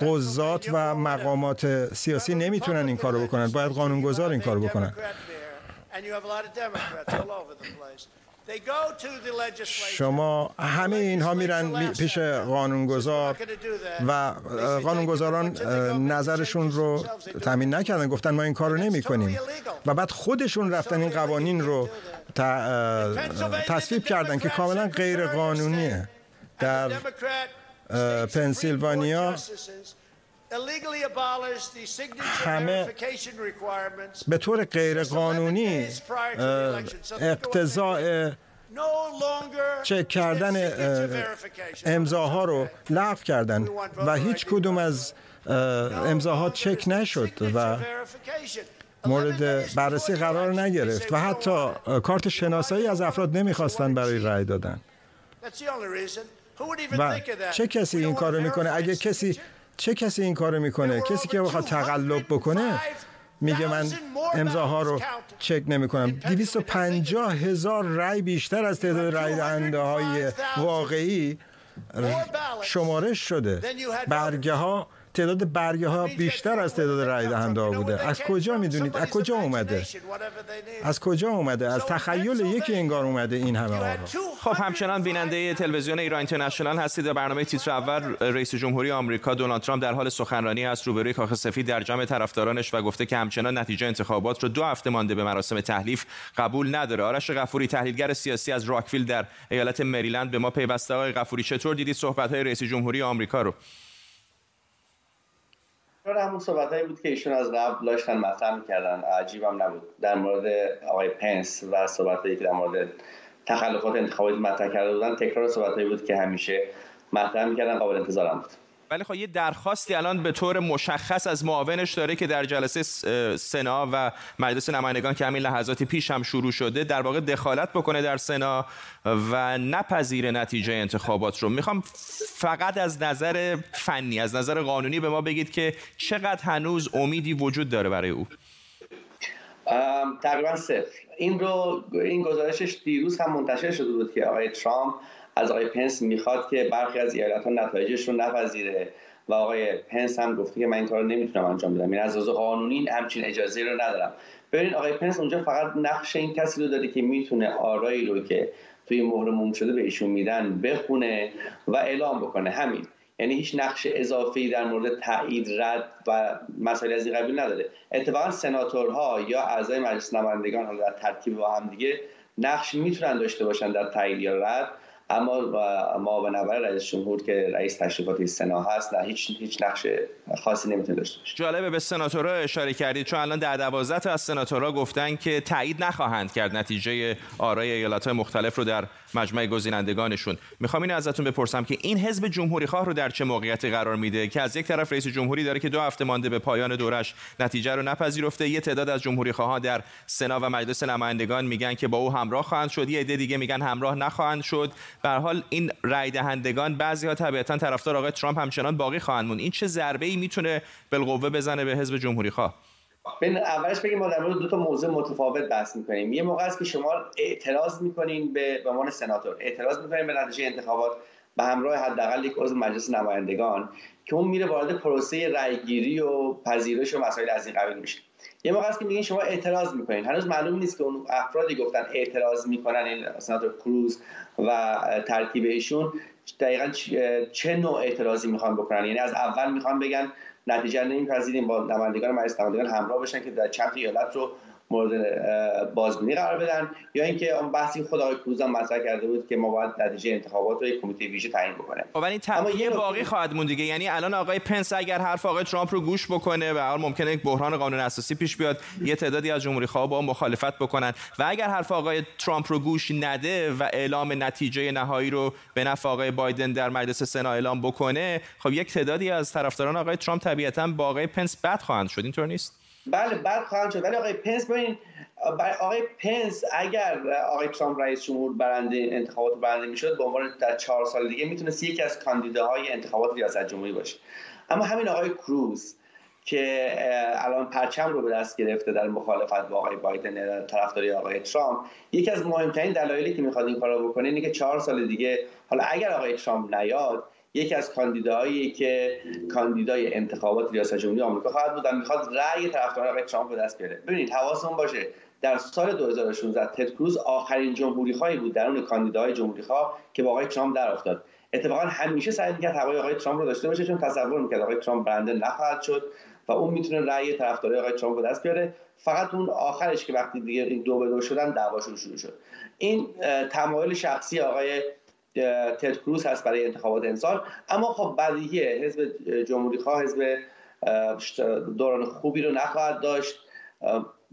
قضات و مقامات سیاسی نمی‌تونن این کارو بکنن. باید قانونگذار این کارو بکنن. شما همه اینها میرن می- پیش قانونگذار و اه، قانونگذاران اه، نظرشون رو تامین نکردن. گفتن ما این کار رو نمی کنیم. و بعد خودشون رفتن این قوانین رو اه، تصویب کردن که کاملا غیر قانونیه. در پنسیلوانیا همه به طور غیر قانونی اه، اقتضاء چک کردن اه، امضاها رو لغو کردن و هیچ کدوم از اه، امضاها چک نشد و مورد بررسی قرار نگرفت و حتی کارت شناسایی از افراد نمی‌خواستن برای رأی دادن. و چه کسی این کارو می‌کنه؟ اگه کسی چه کسی این کارو می‌کنه؟ کسی که بخواد تقلب بکنه؟ میگه من امضاها رو چک نمی کنم 250 هزار رای بیشتر از تعداد رای دهنده های واقعی شمارش شده. برگه ها تعداد برگه ها بیشتر از تعداد رای دهنده ها بوده. از کجا می‌دونید؟ از کجا اومده؟ از کجا اومده؟ از تخیل یکی انگار اومده این همه آرا خب همچنان بیننده تلویزیون ایران اینترنشنال هستید در برنامه تیتر اول. رئیس جمهوری آمریکا دونالد ترامپ در حال سخنرانی است روبروی کاخ سفید در جمع طرفدارانش و گفته که همچنان نتیجه انتخابات رو دو هفته مانده به مراسم تحلیف قبول نداره. آرش غفوری تحلیلگر سیاسی از راکویل در ایالت مریلند به ما پیوسته. آقای غفوری چطور دیدید صحبت های رئیس جمهوری آمریکا رو؟ همون صحبت بود که ایشون از قبل داشتن مطرح می‌کردن. عجیبم نبود. در مورد آقای پنس و صحبت که در مورد تخلفات انتخاباتی مطرح کرده بودن تکرار صحبت بود که همیشه مطرح می‌کردن قابل انتظارم بود. ولی خب یه درخواستی الان به طور مشخص از معاونش داره که در جلسه سنا و مجلس نمایندگان که همین لحظاتی پیش هم شروع شده در واقع دخالت بکنه در سنا و نپذیر نتیجه انتخابات رو. می‌خوام فقط از نظر فنی از نظر قانونی به ما بگید که چقدر هنوز امیدی وجود داره برای او؟ تقریبا صفر. این رو این گزارشش دیروز هم منتشر شده بود که آقای ترامپ از آقای پنس می‌خواد که برخی از ایالت ها نتایجش رو نپذیره. و آقای پنس هم گفته که من این کار رو نمی‌تونم انجام بدم. این یعنی از قانونی همچین اجازه رو ندارم. ببینید آقای پنس اونجا فقط نقش این کسی رو داره که می‌تونه آرایی رو که توی مهر موم شده به ایشون میدن بخونه و اعلام بکنه. همین. یعنی هیچ نقش اضافی در مورد تایید رد و مسائل از این قبیل نداره. اتفاقا سناتورها یا اعضای مجلس نمایندگان در ترکیب با هم دیگه نقش می‌تونن داشته باشن در تایید یا رد. اما ما به نظر رئیس جمهور که رئیس تشریفات سنا هست نه هیچ هیچ نقش خاصی نمی‌تونه داشته باشه. جالبه به سناتورها اشاره کردید. چون الان در دوازده از سناتورها گفتن که تایید نخواهند کرد نتیجه آرای ایالت مختلف رو در مجمع گزینندگانشون. می‌خوام اینو ازتون بپرسم که این حزب جمهوری خواه رو در چه موقعیتی قرار میده؟ که از یک طرف رئیس جمهوری داره که دو هفته مانده به پایان دورش نتیجه رو نپذیرفته. یه تعداد از جمهوری خواه در سنا و مجلس نمایندگان میگن که با او همراه خواهند شد. یه عده دیگه میگن همراه نخواهند شد. به حال این رای دهندگان بعضی ها طبیعتا طرفدار آقای ترامپ همچنان باقی خواهند موند. این چه ضربه ای می‌تونه بالقوه بزنه به حزب جمهوری خواه؟ بین اولش بگیم ما در مورد دو تا موضوع متفاوت بحث می‌کنیم. یه موقع است که شما اعتراض می‌کنین به به عنوان سناتور. اعتراض می‌کنین به نتیجه انتخابات به همراه حداقل یک عضو مجلس نمایندگان که اون میره وارد پروسه رأیگیری و پذیرش و مسائل از این قبیل میشه. یه موقع است که میگین شما اعتراض می‌کنین. هنوز معلوم نیست که اون افرادی گفتن اعتراض می‌کنن این سناتور کروز و ترکیب ایشون دقیقا چه نوع اعتراضی می‌خوان بکنن؟ یعنی از اول می‌خوان بگن نتیجه نمیپذیریم. با نمایندگان مجلس نمایندگان همراه بشن که در چند ایالت رو مورد بازبینی قرار بدن یا اینکه اون بحثی خود آقای کروز هم مطرح کرده بود که ما باید نتیجه انتخابات رو یک کمیته ویژه تعیین بکنه خب ولی یه باقی خواهد مون دیگه. یعنی الان آقای پنس اگر حرف آقای ترامپ رو گوش بکنه و حال ممکنه یک بحران قانون اساسی پیش بیاد یه تعدادی از جمهوری خواه با مخالفت بکنن و اگر حرف آقای ترامپ رو گوش نده و اعلام نتیجه نهایی رو به نفع آقای بایدن در مجلس سنا اعلام بکنه خب یک تعدادی از طرفداران آقای ترامپ طبیعتا با آقای پنس بد خواهند شد. اینطور نیست؟ بله بعد خواهند شد. ولی آقای پنس ببین آقای پنس اگر آقای ترامپ رئیس جمهور برنده انتخابات برنده می‌شد به عنوان در چهار سال دیگه می‌تونست یکی از کاندیداهای انتخابات ریاست جمهوری باشه. اما همین آقای کروز که الان پرچم رو به دست گرفته در مخالفت با آقای بایدن طرفداری آقای ترامپ یکی از مهمترین دلایلی که می‌خواد این کارو بکنه اینه که چهار سال دیگه حالا اگر آقای ترامپ نیاد یکی از کاندیداهایی که کاندیدای انتخابات ریاست جمهوری آمریکا خواهد بود و می‌خواد رأی طرفداران آقای ترامپ به دست بیاره. ببینید حواستون باشه در سال 2016 تد کروز آخرین جمهوری خواهی بود در اون کاندیداهای جمهوری خواه که با آقای ترامپ در افتاد. اتفاقا همیشه سعی می‌کرد هوای آقای ترامپ رو داشته باشه چون تصور می‌کرد آقای ترامپ برنده نخواهد شد و اون می‌تونه رأی طرفدارای آقای ترامپ به دست بیاره. فقط اون آخرش که وقتی دیگه این دو به دو شدن دعواشون شروع شد. این تمایل شخصی آقای تد کروز هست برای انتخابات امسال. اما خب بدیهیه. حزب جمهوری خواه حزب دوران خوبی رو نخواهد داشت.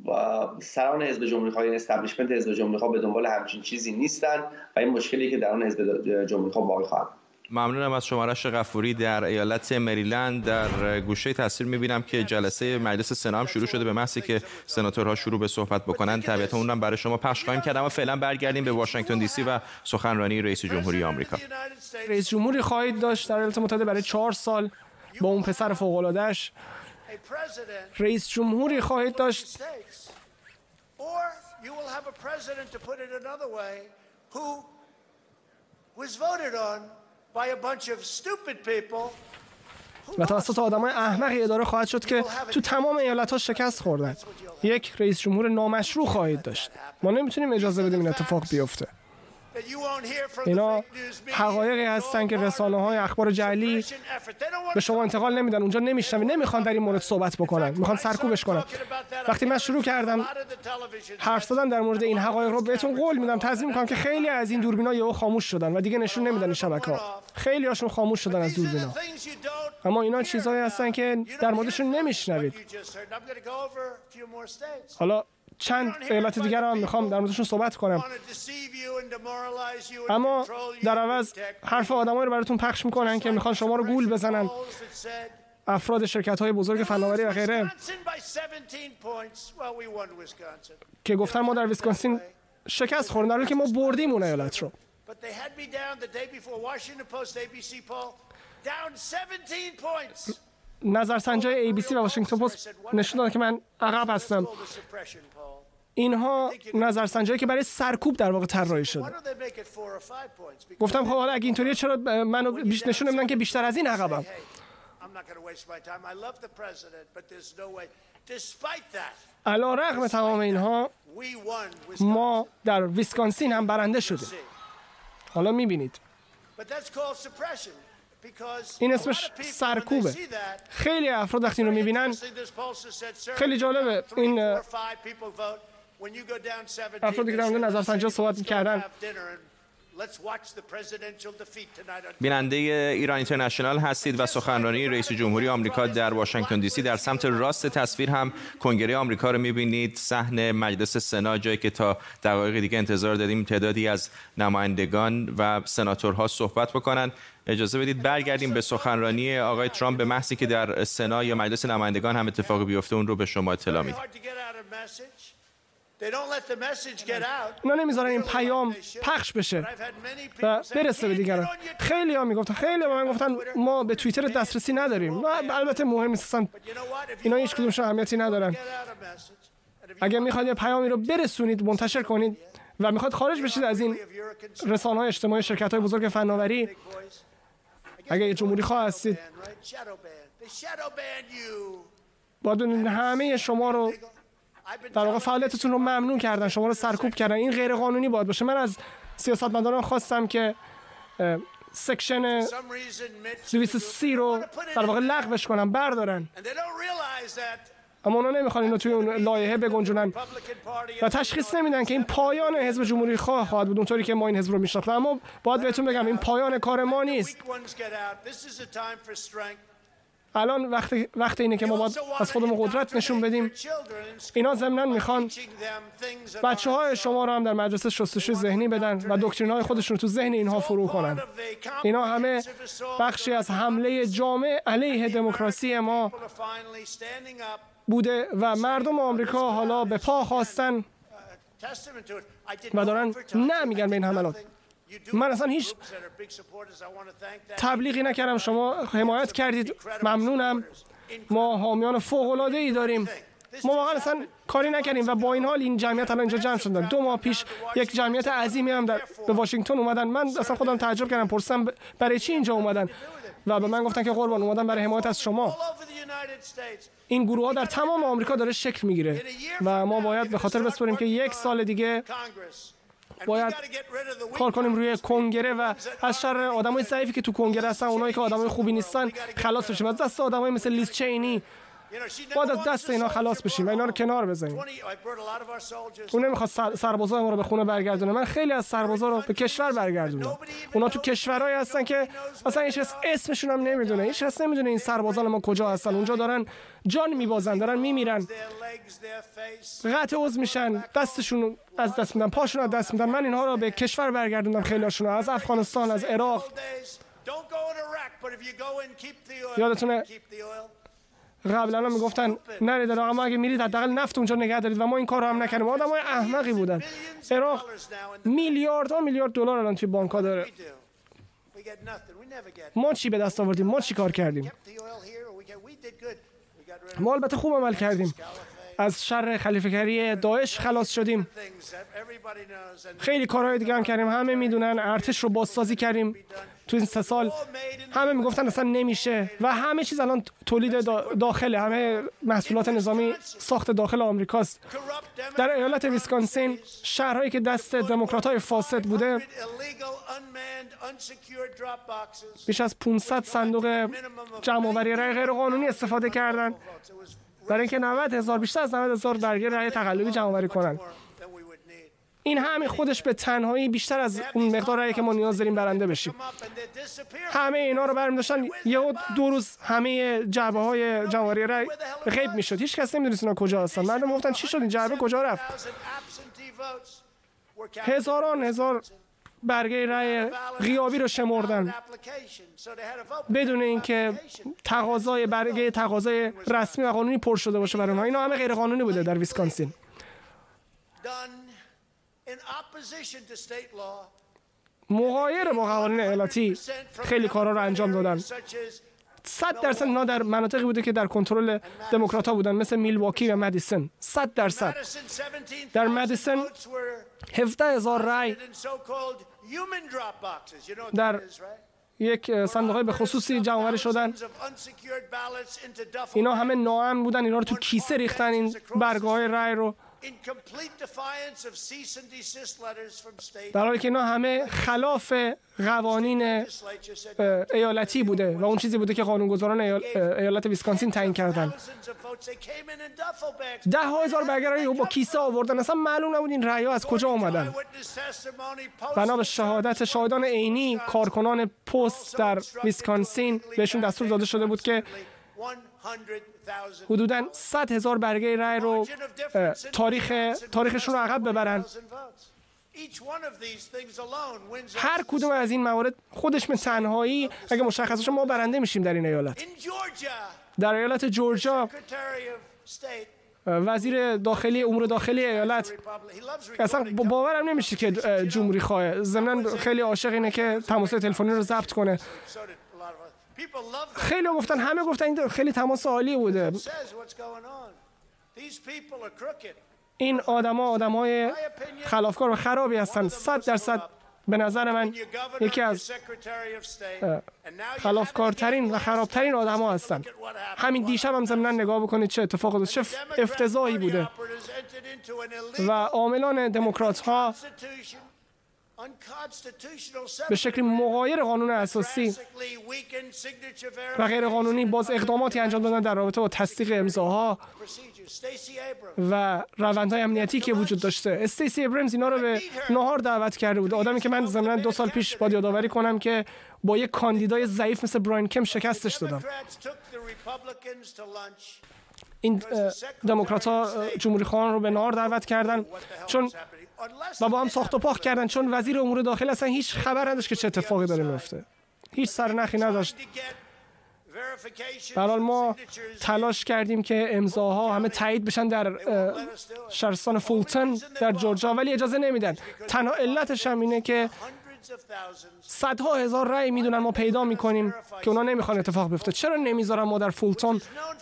و سران حزب جمهوری خواه این استبلیشمنت حزب جمهوری خواه به دنبال همچین چیزی نیستن و این مشکلی که در اون حزب جمهوری خواه باقی خواهد ممنونم از شمارش غفوری در ایالت مریلند. در گوشه تصویر می‌بینم که جلسه مجلس سنا هم شروع شده به محضی که سناتورها شروع به صحبت بکنن. طبیعتا اونم برای شما پخش خواهیم کرد اما فعلا برگردیم به واشنگتن دی سی و سخنرانی رئیس جمهوری آمریکا. رئیس جمهوری خواهید داشت در ایالات متحده برای چهار سال با اون پسر فوق رئیس جمهوری خواهید داشت. و توسط آدمای احمقی اداره خواهد شد که تو تمام ایالت ها شکست خوردن. یک رئیس جمهور نامشروع خواهید داشت. ما نمی‌تونیم اجازه بدیم این اتفاق بیفته. اینا حقایقی هستن که رسانه های اخبار جعلی به شما انتقال نمیدن. اونجا نمیشنوی. نمی‌خوان در این مورد صحبت بکنن. می‌خوان سرکوبش کنن. وقتی من شروع کردم حرف زدن در مورد این حقایق رو بهتون قول میدم. تضمین می‌کنم که خیلی از این دوربینا یهو خاموش شدن و دیگه نشون نمیدن این شبکه ها خیلی هاشون خاموش شدن از دوربینا اما اینا چیزهایی هستن که در موردشون نمیشنوید. حالا چند ایالت دیگر هم می‌خوام در موردشون صحبت کنم. اما در عوض حرف آدمایی رو براتون پخش می‌کنن که می‌خوان شما رو گول بزنن. افراد شرکت های بزرگ فناوری و غیره. که گفتن ما در ویسکانسین شکست خوردیم در که ما بردیم اون ایالت رو. نظرسنجی ABC و واشنگتن پست نشون دادن که من عقب هستم. اینها نظرسنجی که برای سرکوب در واقع طراحی شده. گفتم خب حالا اگه اینطوریه چرا منو بیش نشون نمیدن که بیشتر از این عقبم؟ علا رغم تمام اینها ما در ویسکانسین هم برنده شده حالا می‌بینید. این اسمش سرکوبه. خیلی افراد وقتی رو می‌بینن خیلی جالبه این افرادی که در مورد نظرسنجی صحبت می‌کردن. بیننده ایران اینترنشنال هستید و سخنرانی رئیس جمهوری آمریکا در واشنگتن دی سی. در سمت راست تصویر هم کنگره آمریکا رو می‌بینید. صحن مجلس سنا جایی که تا دقایق دیگه انتظار داریم تعدادی از نمایندگان و سناتورها صحبت بکنن. اجازه بدید برگردیم به سخنرانی آقای ترامپ به محضی که در سنا یا مجلس نمایندگان هم اتفاقی بیفته اون رو به شما اطلاع میدیم. اونا نمی‌ذارن این پیام پخش بشه و برسه به دیگران. خیلی ها می‌گفتن خیلی ها من گفتن ما به توییتر دسترسی نداریم. البته مهم نیست اینا هیچ کدومش اهمیتی ندارن. اگر می‌خواید یه پیامی رو برسونید منتشر کنید و می‌خواد خارج بشید از این رسانه های اجتماعی شرکت های بزرگ فناوری اگر جمهوری خواه هستید باید همه شما رو در واقع فعالیتتون رو ممنون کردن شما رو سرکوب کردن. این غیر قانونی باید باشه. من از سیاستمداران خواستم که سکشن 230 رو در واقع لغوش کنن بردارن. اما اونا نمی‌خوان اینو توی اون لایحه بگنجونن. و تشخیص نمیدن که این پایان حزب جمهوری خواه خواهد بود اونطوری که ما این حزب رو میشناختیم. اما باید بهتون بگم این پایان کار ما نیست. الان وقت وقت اینه که ما باید از خودمون قدرت نشون بدیم. اینا ضمنا می‌خوان بچه های شما رو هم در مدرسه شستشوی ذهنی بدن و دکترین های خودشون تو ذهن اینها فرو کنن. اینا همه بخشی از حمله جامع علیه دموکراسی ما. بوده و مردم آمریکا حالا به پا خواستن و دارن نه میگن به این حملات. من اصلا هیچ تبلیغی نکردم. شما حمایت کردید. ممنونم. ما حامیان فوق العاده ای داریم. ما واقعا اصلا کاری نکردیم و با این حال این جمعیت الان اینجا جمع شدن. دو ماه پیش یک جمعیت عظیمی هم در به واشنگتن اومدن. من اصلا خودم تعجب کردم. پرسیدم برای چی اینجا اومدن؟ و به من گفتن که قربان اومدن برای حمایت از شما. این گروه ها در تمام آمریکا داره شکل می‌گیره و ما باید به خاطر بسپریم که یک سال دیگه باید کار کنیم روی کنگره و از شر آدمای ضعیفی که تو کنگره هستن اونایی که آدمای خوبی نیستن خلاص بشیم. از دست آدمای مثل لیز چینی باید از دست اینا خلاص بشیم. و اینا رو کنار بزنیم اون نمی‌خواد سربازای ما رو به خونه برگردونه. من خیلی از سربازا رو به کشور برگردونم. اونا تو کشورهایی هستن که اصلا هیچ اسمشون هم نمی‌دونه. هیچ کس نمی‌دونه این سربازان ما کجا هستن. اونجا دارن جان میبازن دارن میمیرن. قطع عضو میشن. دستشون از دست میدن پاشون از دست میدن. من اینها رو به کشور برگردوندم خیلیشون از افغانستان از عراق. یادتونه قبلا می‌گفتن نرید اما اگه میرید حداقل نفت اونجا نگه دارید و ما این کار هم نکردیم. آدمای احمقی بودن. عراق میلیاردها میلیارد دلار الان توی بانک داره. ما چی به دست آوردیم؟ ما چی کار کردیم؟ ما البته خوب عمل کردیم. از شر خلیفه‌گری داعش خلاص شدیم. خیلی کارهای دیگه هم کردیم. همه می‌دونن ارتش رو بازسازی کردیم. تو این سه سال همه می‌گفتن اصلا نمیشه و همه چیز الان تولید داخله. همه محصولات نظامی ساخت داخل آمریکاست. در ایالت ویسکانسین شهرهایی که دست دموکرات های فاسد بوده بیش از 500 صندوق جمع آوری رای غیر قانونی استفاده کردن. برای اینکه 90 هزار بیشتر از 90 هزار برگه رای تقلبی جمع آوری کنن. این همین خودش به تنهایی بیشتر از اون مقدار رأی که ما نیاز داریم برنده بشیم. همه اینا رو برمی داشتن. یه دو روز همه جعبه های جمهوری رأی غیب می‌شد. هیچ کس نمی‌دونست اینا کجا هستن. مردم گفتن چی شد این جعبه؟ کجا رفت؟ هزاران هزار برگه رأی غیابی رو شمردن. بدون اینکه تقاضای برگه تقاضای رسمی و قانونی پر شده باشه برای اونها. اینا همه غیر قانونی بوده در ویسکانسین. مغایر با قوانین ایالتی خیلی کارا رو انجام دادن. صد درصد اینا در مناطقی بوده که در کنترل دموکرات ها بودن مثل میلواکی و مدیسن. صد درصد. در مدیسن 17 هزار رای در یک صندوق به خصوصی جمع شدن. اینا همه ناامن بودن اینا رو تو کیسه ریختن این برگاه های رای رو. در حالی که اینا همه خلاف قوانین ایالتی بوده و اون چیزی بوده که قانونگذاران ایالت ویسکانسین تعیین کردن. ده هزار برگرایی با کیسه آوردن. اصلا معلوم نبود این رأی از کجا آمدن بنا به شهادت شاهدان عینی کارکنان پست در ویسکانسین بهشون دستور داده شده بود که حدودا 100 هزار برگه رای رو تاریخ تاریخشون رو عقب ببرن. هر کدوم از این موارد خودش به تنهایی اگه مشخص ما برنده میشیم در این ایالت. در ایالت جورجیا وزیر داخلی امور داخلی ایالت اصلا باورم نمیشه که جمهوری خواه ضمن خیلی عاشق اینه که تماس تلفنی رو ضبط کنه. خیلی گفتن همه گفتن این خیلی تماس عالی بوده. این آدما آدمای خلافکار و خرابی هستن. صد درصد به نظر من یکی از خلافکارترین و خرابترین آدما هستن. همین دیشب هم زمینن نگاه بکنید چه اتفاق چه افتضاحی بوده. و عاملان دموکرات ها به شکل مغایر قانون اساسی و غیر قانونی باز اقداماتی انجام دادن در رابطه با تصدیق امضاها و روندهای امنیتی که وجود داشته. استیسی ابرمز اینا رو به نهار دعوت کرده بود. آدمی که من ضمن دو سال پیش باید یادآوری کنم که با یک کاندیدای ضعیف مثل براین کم شکستش دادم. این دموکرات ها جمهوری خواهان رو به نهار دعوت کردن. چون و با هم ساخت و پاخ کردن چون وزیر امور داخل اصلا هیچ خبر نداشت که چه اتفاقی داره میفته. هیچ سرنخی نداشت. برحال ما تلاش کردیم که امضاها همه تایید بشن در شهرستان فولتن در جورجیا ولی اجازه نمیدن. تنها علتش هم اینه که صدها هزار رأی می‌دونن ما پیدا می‌کنیم که اونا نمی‌خوان اتفاق بیفته. چرا نمی‌ذارن ما در فولتون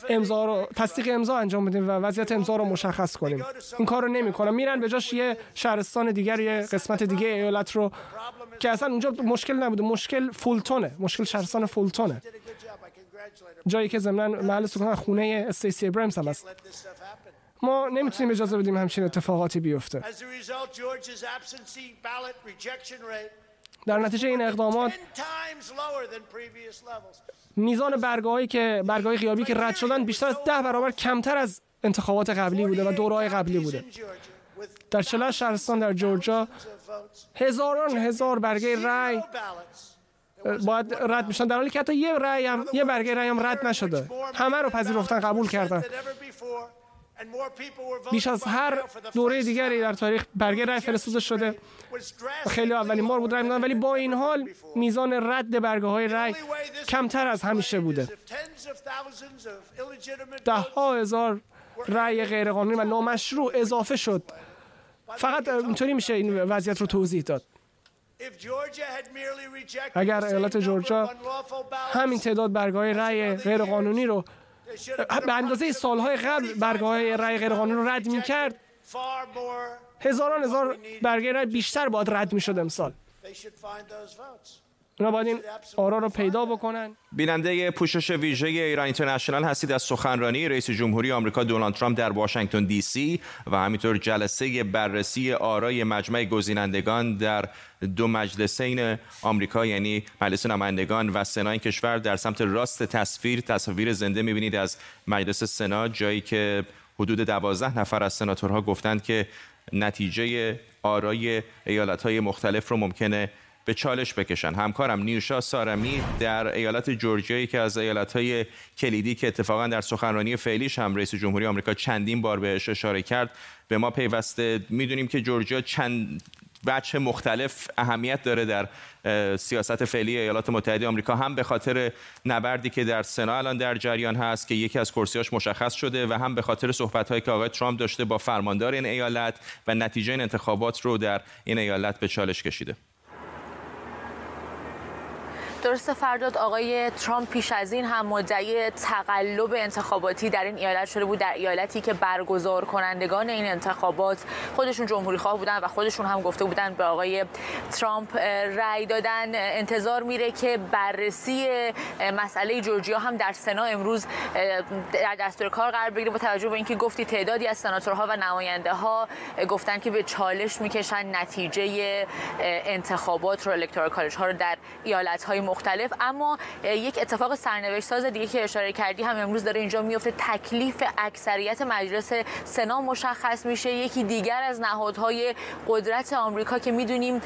امضا رو تصدیق امضا انجام بدیم و وضعیت امضا رو مشخص کنیم؟ این کار رو نمی‌کنن. میرن به جاش یه شهرستان دیگر یه قسمت دیگه ایالت رو که اصلا اونجا مشکل نبوده. مشکل فولتونه. مشکل شهرستان فولتونه. جایی که ضمن محل سکونت خونه استیسی ابرامز هم است ما نمی‌تونیم اجازه بدیم همچین اتفاقاتی بیفته. در نتیجه این اقدامات میزان برگاهی که برگاهی غیابی که رد شدن بیشتر از ده برابر کمتر از انتخابات قبلی بوده و دورهای قبلی بوده. در چلا شهرستان در جورجیا هزاران هزار برگه رای باید رد میشن در حالی که حتی یه رای هم یه برگه رای هم رد نشده. همه رو پذیرفتن قبول کردن. بیش از هر دوره دیگری در تاریخ برگه رای فرستاده شده. خیلی اولین بار بود رای میدن ولی با این حال میزان رد برگه های رای کمتر از همیشه بوده. ده ها هزار رای غیرقانونی و نامشروع اضافه شد. فقط اینطوری میشه این وضعیت رو توضیح داد. اگر ایالت جورجیا همین تعداد برگاه رای غیرقانونی رو به اندازه سالهای قبل برگاه رای غیرقانونی رو رد می کرد هزاران هزار برگه رای بیشتر باید رد می شد امسال. اونا باید این آرا رو پیدا بکنن. بیننده پوشش ویژه ایران اینترنشنال هستید از سخنرانی رئیس جمهوری آمریکا دونالد ترامپ در واشنگتن دی سی و همینطور جلسه بررسی آرای مجمع گزینندگان در دو مجلسین آمریکا یعنی مجلس نمایندگان و سنای کشور در سمت راست تصویر تصویر زنده می‌بینید از مجلس سنا جایی که حدود دوازده نفر از سناتورها گفتند که نتیجه آرای ایالت های مختلف رو ممکنه به چالش بکشن. همکارم نیوشا سارمی در ایالت جورجیایی که از ایالت های کلیدی که اتفاقا در سخنرانی فعلیش هم رئیس جمهوری آمریکا چندین بار بهش اشاره کرد به ما پیوسته. می‌دونیم که جورجیا چند بچه مختلف اهمیت داره در سیاست فعلی ایالات متحده آمریکا. هم به خاطر نبردی که در سنا الان در جریان هست که یکی از کرسیاش مشخص شده و هم به خاطر صحبت هایی که آقای ترامپ داشته با فرماندار این ایالت و نتیجه این انتخابات رو در این ایالت به چالش کشیده. درست فرداد آقای ترامپ پیش از این هم مدعی تقلب انتخاباتی در این ایالت شده بود در ایالتی که برگزار کنندگان این انتخابات خودشون جمهوری خواه بودن و خودشون هم گفته بودن به آقای ترامپ رأی دادن. انتظار میره که بررسی مسئله جورجیا هم در سنا امروز در دستور کار قرار بگیره با توجه به اینکه گفتی تعدادی از سناتورها و نماینده ها گفتن که به چالش می‌کشن نتیجه انتخابات رو الکترال کالج ها رو در ایالت های مختلف اما یک اتفاق سرنوشت ساز دیگه که اشاره کردی هم امروز داره اینجا میفته. تکلیف اکثریت مجلس سنا مشخص میشه. یکی دیگر از نهادهای قدرت آمریکا که می‌دونیم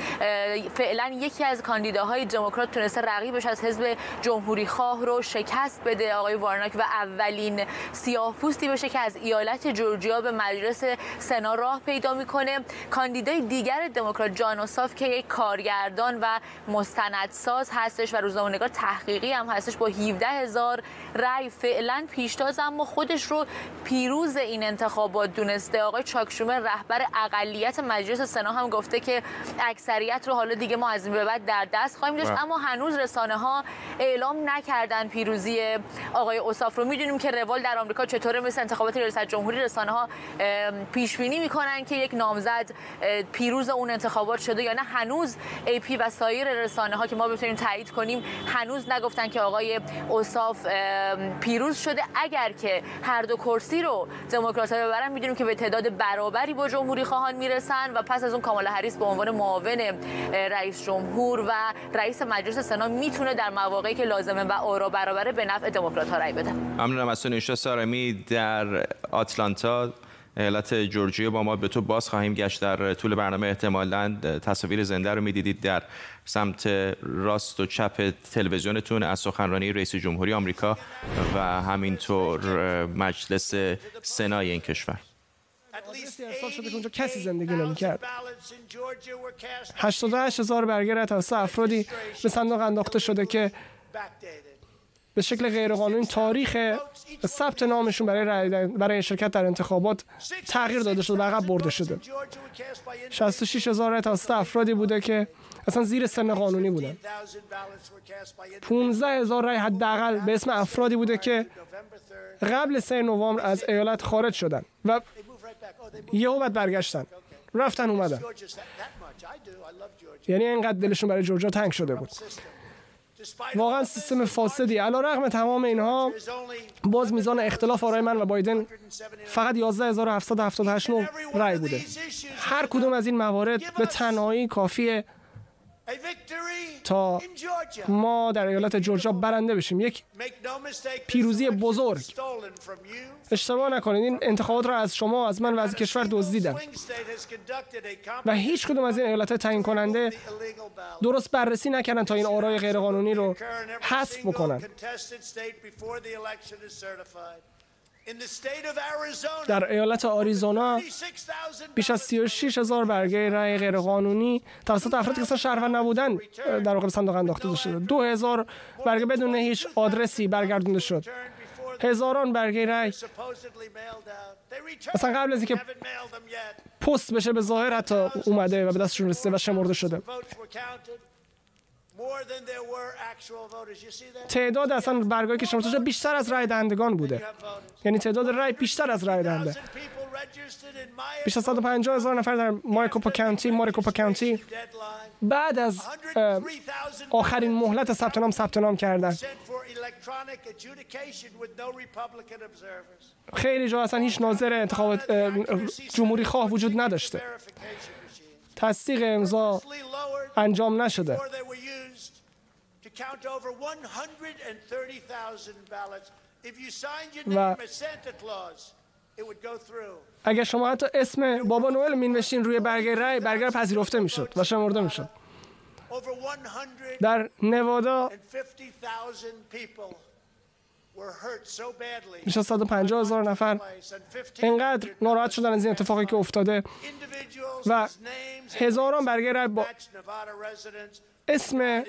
فعلا یکی از کاندیداهای دموکرات تونسته رقیبش از حزب جمهوری خواه رو شکست بده آقای وارناک و اولین سیاه‌پوستی بشه که از ایالت جورجیا به مجلس سنا راه پیدا می‌کنه. کاندیدای دیگر دموکرات جان اوساف که یک کارگردان و مستندساز هستش و روزنامه‌نگار تحقیقی هم هستش با 17 هزار رأی فعلا پیشتاز اما خودش رو پیروز این انتخابات دونسته. آقای چاکشومر رهبر اقلیت مجلس سنا هم گفته که اکثریت رو حالا دیگه ما از این به بعد در دست خواهیم داشت. اما هنوز رسانه ها اعلام نکردن پیروزی آقای اوصاف رو. می‌دونیم که روال در آمریکا چطوره؟ مثل انتخابات ریاست جمهوری رسانه ها پیش بینی می‌کنن که یک نامزد پیروز اون انتخابات شده یا نه. هنوز ای پی و سایر رسانه ها که ما بتونیم تایید کنیم هنوز نگفتن که آقای اوصاف پیروز شده. اگر که هر دو کرسی رو دموکرات ببرن می‌دونیم که به تعداد برابری با جمهوری خواهان می‌رسن و پس از اون کامالا هریس به عنوان معاون رئیس جمهور و رئیس مجلس سنا می‌تونه در مواقعی که لازمه و آرا برابره به نفع دموکرات ها رأی بده. ممنونم. از سارمی در آتلانتا. ایالت جورجیا با ما به تو باز خواهیم گشت در طول برنامه. احتمالا تصاویر زنده رو می‌دیدید در سمت راست و چپ تلویزیونتون از سخنرانی رئیس جمهوری آمریکا و همینطور مجلس سنای این کشور. اونجا کسی زندگی نمی‌کرد. 88 هزار توسط افرادی به صندوق انداخته شده که به شکل غیرقانونی تاریخ ثبت نامشون برای برای شرکت در انتخابات تغییر داده شده و عقب برده شده. 66 هزار توسط افرادی بوده که اصلا زیر سن قانونی بودن. 15 هزار رای حداقل به اسم افرادی بوده که قبل 3 نوامبر از ایالت خارج شدن و یهو بعد برگشتن. رفتن اومدن. یعنی اینقدر دلشون برای جورجیا تنگ شده بود. واقعا سیستم فاسدی. علا رقم تمام اینها باز میزان اختلاف آرای من و بایدن فقط 11778 رای بوده. هر کدوم از این موارد به تنهایی کافیه. تا ما در ایالت جورجیا برنده بشیم. یک پیروزی بزرگ. اشتباه نکنید این انتخابات را از شما از من و از کشور دزدیدن. و هیچ کدوم از این ایالت تعیین کننده درست بررسی نکردن تا این آرای غیرقانونی رو حذف بکنن. در ایالت آریزونا بیش از 36 هزار برگه رای غیرقانونی توسط افرادی که اصلا شهروند نبودن در واقع صندوق انداخته شده. دو هزار برگه بدون هیچ آدرسی برگردونده شد. هزاران برگه رای اصلا قبل از اینکه پست بشه به ظاهر حتی اومده و به دستشون رسیده و شمرده شده. تعداد اصلا برگاهی که شما تو بیشتر از رای دهندگان بوده. یعنی تعداد رای بیشتر از رای دهنده. بیش از 150 هزار نفر در مایکوپا کانتی ماریکوپا کانتی. بعد از آخرین مهلت ثبت نام ثبت نام کردن. خیلی جا اصلا هیچ ناظر انتخابات جمهوری خواه وجود نداشته. تصدیق امضا انجام نشده. و اگر شما حتی اسم بابا نوئل مینوشتین روی برگه رای برگه پذیرفته می‌شد و شمرده می‌شد. در نوادا بیش از 150 هزار نفر اینقدر ناراحت شدن از این اتفاقی که افتاده و هزاران برگه رای با اسم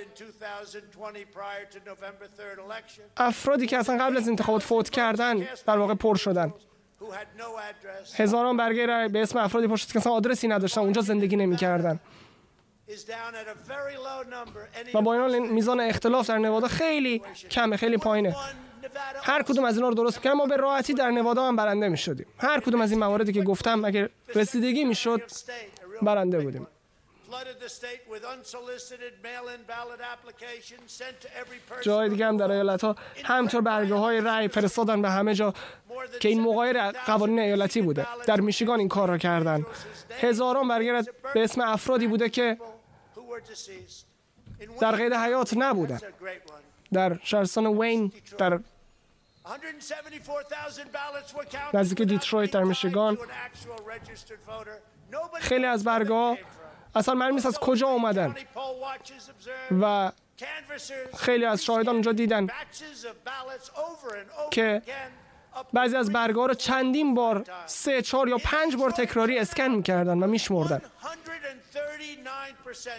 افرادی که اصلا قبل از انتخابات فوت کردن در واقع پر شدن. هزاران برگه رای به اسم افرادی پر شد که اصلا آدرسی نداشتن اونجا زندگی نمی‌کردن. و با این میزان اختلاف در نوادا خیلی کمه خیلی پایینه. هر کدوم از اینا رو درست می‌کنم ما به راحتی در نوادا هم برنده می‌شدیم. هر کدوم از این مواردی که گفتم اگر رسیدگی می‌شد برنده بودیم. جای دیگه هم در ایالت ها همطور برگه های رأی فرستادن به همه جا که این مغایر قوانین ایالتی بوده. در میشیگان این کار را کردن. هزاران برگه به اسم افرادی بوده که در قید حیات نبودن. در شهرستان وین در نزدیک دیترویت در میشیگان خیلی از برگاه اصلا معلوم نیست از کجا اومدن. و خیلی از شاهدان اونجا دیدن که بعضی از برگاه رو چندین بار سه چهار یا پنج بار تکراری اسکن می‌کردن و میشمردن.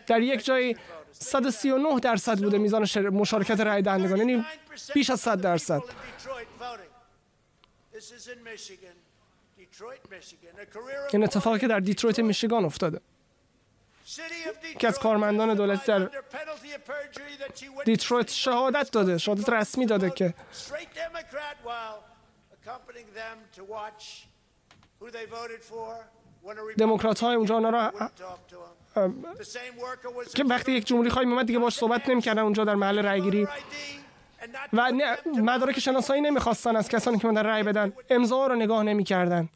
در یک جایی 139 درصد بوده میزان مشارکت رای دهندگان. یعنی بیش از 100 درصد. این اتفاقی که در دیترویت میشیگان افتاده. که از کارمندان دولتی در دیترویت شهادت داده شهادت رسمی داده که دموکرات های اونجا اونا که وقتی یک جمهوری خواهی میومد دیگه باش صحبت نمی‌کردن اونجا در محل رأیگیری و مدارک شناسایی نمی‌خواستن از کسانی که میومدن رأی بدن. امضا رو نگاه نمی‌کردن.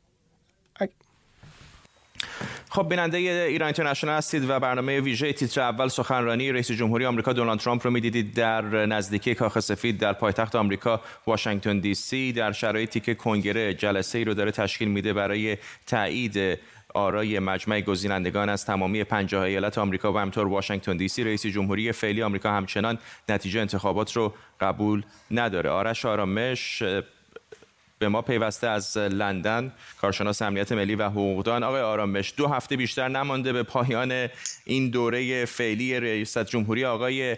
خب بیننده ایران اینترنشنال هستید و برنامه ویژه تیتر اول سخنرانی رئیس جمهوری آمریکا دونالد ترامپ رو می‌دیدید در نزدیکی کاخ سفید در پایتخت آمریکا واشنگتن دی سی. در شرایطی که کنگره جلسه ای رو داره تشکیل میده برای تایید آرای مجمع گزینندگان از تمامی 50 ایالت آمریکا و همطور واشنگتن دی سی رئیس جمهوری فعلی آمریکا همچنان نتیجه انتخابات رو قبول نداره. آرش آرامش به ما پیوسته از لندن کارشناس امنیت ملی و حقوقدان. آقای آرامش دو هفته بیشتر نمانده به پایان این دوره فعلی رئیس جمهوری آقای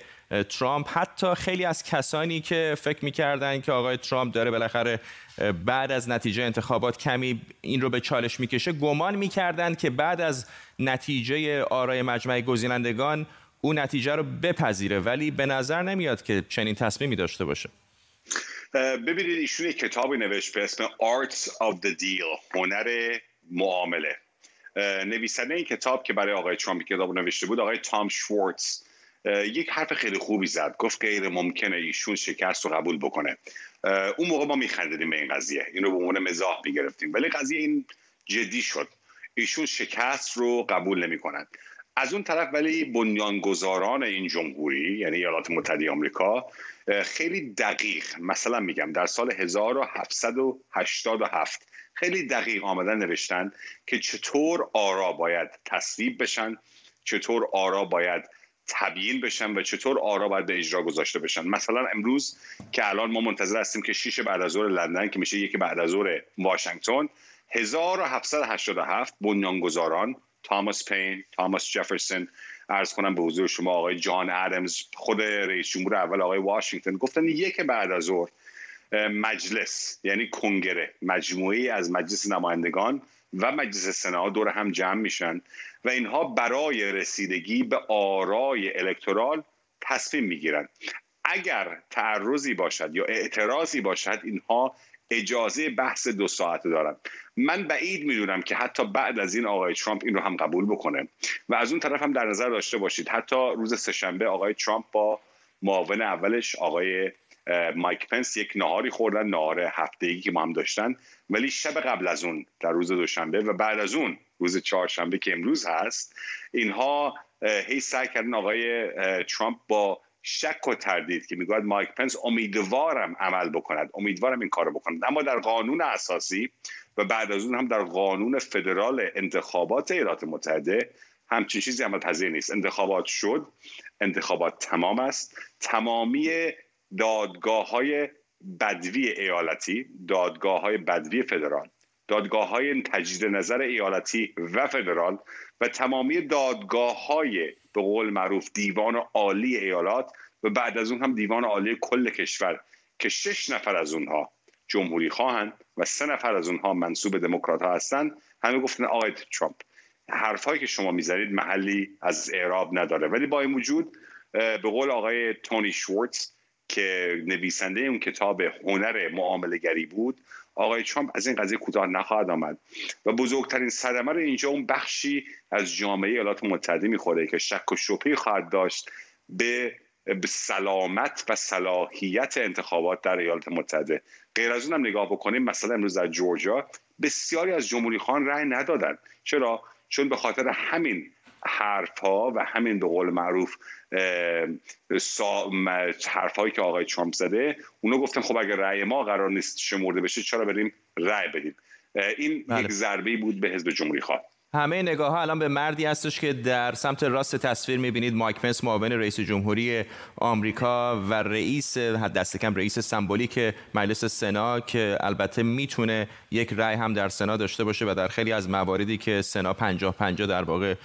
ترامپ. حتی خیلی از کسانی که فکر می‌کردن که آقای ترامپ داره بالاخره بعد از نتیجه انتخابات کمی این رو به چالش می‌کشه گمان می‌کردند که بعد از نتیجه آرای مجمع گزینندگان او نتیجه رو بپذیره. ولی به نظر نمیاد که چنین تصمیمی داشته باشه. ببینید ایشون یک کتابی نوشت به اسم Arts of the Deal هنر معامله. نویسنده این کتاب که برای آقای ترامپ کتاب نوشته بود آقای تام شوارتز یک حرف خیلی خوبی زد گفت غیر ممکنه ایشون شکست رو قبول بکنه. اون موقع ما میخندیدیم به این قضیه این رو به عنوان مزاح می‌گرفتیم. ولی قضیه این جدی شد. ایشون شکست رو قبول نمی‌کنند از اون طرف ولی بنیانگذاران این جمهوری یعنی ایالات متحده آمریکا خیلی دقیق مثلا میگم در سال 1787 خیلی دقیق آمدن نوشتن که چطور آرا باید تصویب بشن چطور آرا باید تبیین بشن و چطور آرا باید به اجرا گذاشته بشن. مثلا امروز که الان ما منتظر هستیم که شیش بعد از ظهر لندن که میشه یکی بعد از ظهر واشنگتن 1787 بنیانگذاران تاماس پین، تاماس جفرسون ارز کنم به حضور شما آقای جان ادمز خود رئیس جمهور اول آقای واشنگتن. گفتن یک بعد از ظهر مجلس یعنی کنگره مجموعی از مجلس نمایندگان و مجلس سنا دور هم جمع میشن و اینها برای رسیدگی به آرای الکترال تصمیم می‌گیرن. اگر تعرضی باشد یا اعتراضی باشد اینها اجازه بحث دو ساعته دارن من بعید می‌دونم که حتی بعد از این آقای ترامپ این رو هم قبول بکنه. و از اون طرف هم در نظر داشته باشید. حتی روز سهشنبه آقای ترامپ با معاون اولش آقای مایک پنس یک نهاری خوردن نهار هفتگی که ما هم داشتن. ولی شب قبل از اون در روز دوشنبه و بعد از اون روز چهارشنبه که امروز هست اینها هی سعی کردن آقای ترامپ با شک و تردید که می‌گوید مایک پنس امیدوارم عمل بکند امیدوارم این کارو بکند. اما در قانون اساسی و بعد از اون هم در قانون فدرال انتخابات ایالات متحده همچین چیزی عمل پذیر نیست. انتخابات شد انتخابات تمام است. تمامی دادگاه های بدوی ایالتی دادگاه های بدوی فدرال دادگاه های تجدید نظر ایالتی و فدرال و تمامی دادگاه های به قول معروف دیوان عالی ایالات و بعد از اون هم دیوان عالی کل کشور که شش نفر از اونها جمهوری خواهند و سه نفر از اونها منصوب دموکرات ها هستند. همه گفتن آقای ترامپ حرفهایی که شما می‌زنید محلی از اعراب نداره. ولی با این وجود به قول آقای تونی شورتز که نویسنده اون کتاب هنر معامله گری بود آقای ترامپ از این قضیه کوتاه نخواهد آمد. و بزرگترین صدمه رو اینجا اون بخشی از جامعه ایالات متحده می‌خوره که شک و شبهه خواهد داشت به سلامت و صلاحیت انتخابات در ایالات متحده. غیر از اونم نگاه بکنیم مثلا امروز در جورجیا بسیاری از جمهوری خان رأی ندادن چرا؟ چون به خاطر همین حرف ها و همین به قول معروف حرف هایی که آقای ترامپ زده اونا گفتن خب اگر رأی ما قرار نیست شمرده بشه چرا بریم رأی بدیم این بله. یک ضربه بود به حزب جمهوری خواه همه نگاه ها الان به مردی هستش که در سمت راست تصویر می‌بینید. مایک پنس معاون رئیس جمهوری آمریکا و رئیس دست کم رئیس سمبولیک مجلس سنا که البته می‌تونه یک رأی هم در سنا داشته باشه و در خیلی از مواردی که سنا 50 50 در واقع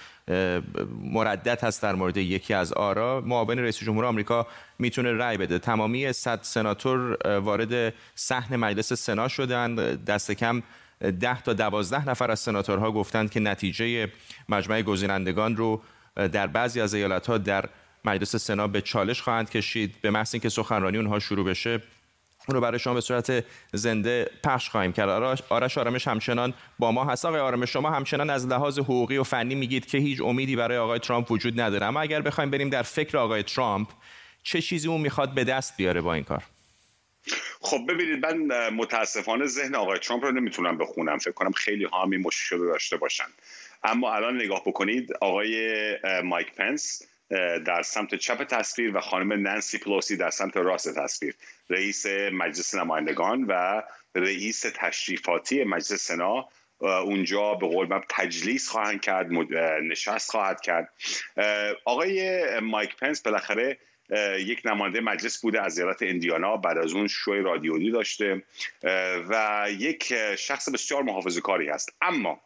مردد هست در مورد یکی از آرا. معاون رئیس جمهور آمریکا می‌تونه رأی بده. تمامی صد سناتور وارد صحن مجلس سنا شدن. دست کم ده تا دوازده نفر از سناتورها گفتند که نتیجه مجمع گزینندگان رو در بعضی از ایالتها در مجلس سنا به چالش خواهند کشید به محض اینکه سخنرانی اونها شروع بشه اون رو برای شما به صورت زنده پخش خواهیم کرد. آرش آرامش همچنان با ما هست. آقای آرامش شما همچنان از لحاظ حقوقی و فنی میگید که هیچ امیدی برای آقای ترامپ وجود نداره. اما اگر بخوایم بریم در فکر آقای ترامپ چه چیزی اون می‌خواد به دست بیاره با این کار؟ خب ببینید من متاسفانه ذهن آقای ترامپ رو نمی‌تونم بخونم. فکر کنم خیلی ها هم این مشکل داشته باشن. اما الان نگاه بکنید آقای مایک پنس در سمت چپ تصویر و خانم نانسی پلوسی در سمت راست تصویر. رئیس مجلس نمایندگان و رئیس تشریفاتی مجلس سنا اونجا به قول من تجلیس خواهند کرد نشست خواهد کرد. آقای مایک پنس بالاخره یک نماینده مجلس بوده از ایالت اندیانا بعد از اون شوی رادیویی داشته و یک شخص بسیار محافظه کاری هست. اما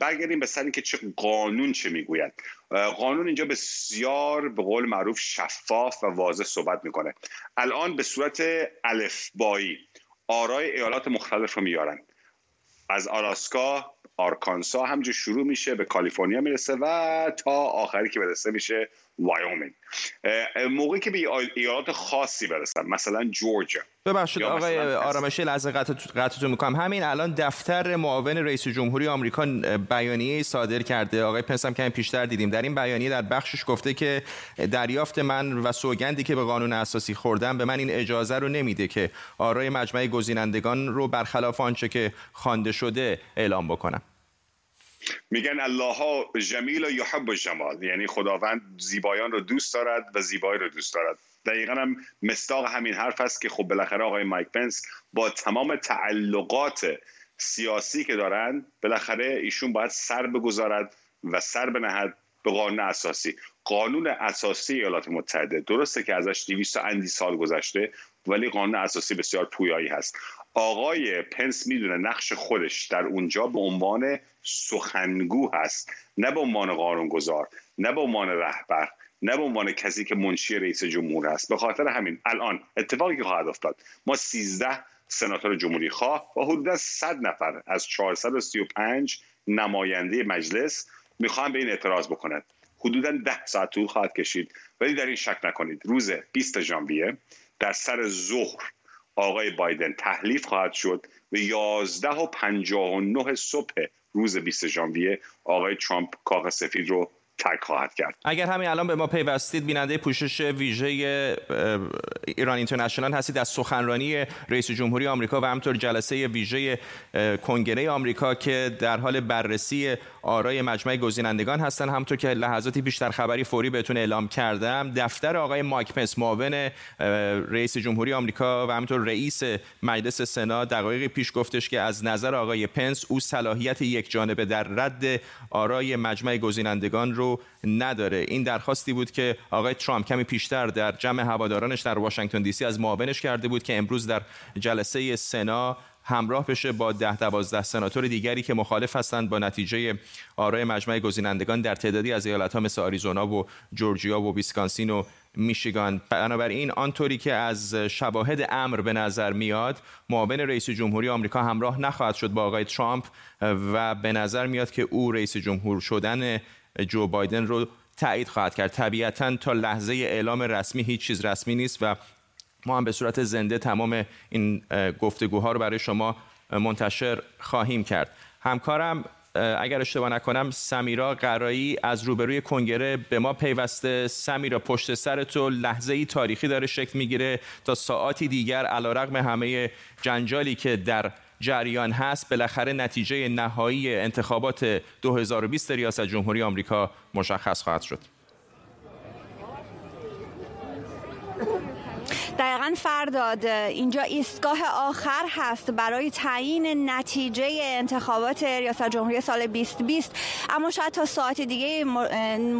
برگردیم به سر که چه قانون چه می‌گوید. قانون اینجا بسیار به قول معروف شفاف و واضح صحبت می‌کنه. الان به صورت الفبایی آرای ایالات مختلف رو میارن. از آلاسکا آرکانسا همجور شروع میشه به کالیفرنیا می‌رسه و تا آخری که برسه میشه وایومینگ موقعی که به ایالات خاصی برسن مثلا جورجیا. ببخشید آقای آرامش یه لحظه قطعتون می‌کنم. همین الان دفتر معاون رئیس جمهوری آمریکا بیانیه صادر کرده. آقای پنس هم کمی پیشتر دیدیم. در این بیانیه در بخشش گفته که دریافت من و سوگندی که به قانون اساسی خوردم به من این اجازه رو نمیده که آرای مجمع گزینندگان رو برخلاف آنچه که خوانده شده اعلام بکنم. میگن الله جمیل و یحب جمال. یعنی خداوند زیبایان رو دوست دارد و زیبایی رو دوست دارد. دقیقا هم مستاق همین حرف است که خب بالاخره آقای مایک پنس با تمام تعلقات سیاسی که دارن بالاخره ایشون باید سر بگذارد و سر بنهد به قانون اساسی. قانون اساسی ایالات متحده. درسته که ازش 200 اندی سال گذشته ولی قانون اساسی بسیار پویایی هست. آقای پنس می‌دونه نقش خودش در اونجا به عنوان سخنگو هست. نه به عنوان قانونگذار نه به عنوان رهبر نه به عنوان کسی که منشی رئیس جمهور است به خاطر همین الان اتفاقی که خواهد افتاد ما 13 سناتور جمهوری خواه و حدود 100 نفر از 435 نماینده مجلس می‌خوان به این اعتراض بکنند. حدودا ده ساعت طول خواهد کشید. ولی در این شک نکنید. روز 20 ژانویه در سر ظهر آقای بایدن تحلیف خواهد شد و 11 و 59 صبح روز 20 ژانویه آقای ترامپ کاخ سفید رو ترک خواهد کرد. اگر همین الان به ما پیوستید بیننده پوشش ویژه ایران اینترنشنال هستید از سخنرانی رئیس جمهوری آمریکا و همطور جلسه ویژه کنگره آمریکا که در حال بررسی آرای مجمع گزینندگان هستن. همطور که لحظاتی بیشتر خبری فوری بهتون اعلام کردم دفتر آقای مایک پنس معاون رئیس جمهوری آمریکا و همطور رئیس مجلس سنا دقایقی پیش گفتش که از نظر آقای پنس او صلاحیت یک جانبه در رد آرای مجمع گزینندگان رو نداره. این درخواستی بود که آقای ترامپ کمی پیشتر در جمع هوادارانش در واشنگتن دی سی از معاونش کرده بود که امروز در جلسه سنا همراه بشه با ده دوازده سناتور دیگری که مخالف هستند با نتیجه آرای مجمع گزینندگان در تعدادی از ایالت‌ها مثل آریزونا و جورجیا و ویسکانسین و میشیگان. بنابراین آنطوری که از شواهد امر به نظر میاد معاون رئیس جمهوری آمریکا همراه نخواهد شد با آقای ترامپ و به نظر میاد که او رئیس جمهور شدن جو بایدن رو تایید خواهد کرد. طبیعتا تا لحظه اعلام رسمی هیچ چیز رسمی نیست و ما هم به صورت زنده تمام این گفتگوها رو برای شما منتشر خواهیم کرد. همکارم اگر اشتباه نکنم سمیرا قرایی از روبروی کنگره به ما پیوسته. سمیرا پشت سر تو لحظه ای تاریخی داره شکل می‌گیره تا ساعاتی دیگر علیرغم همه جنجالی که در جریان هست بالاخره نتیجه نهایی انتخابات 2020 ریاست جمهوری آمریکا مشخص خواهد شد. دقیقا فرداد اینجا ایستگاه آخر هست برای تعیین نتیجه انتخابات ریاست جمهوری سال 2020 اما شاید تا ساعت دیگه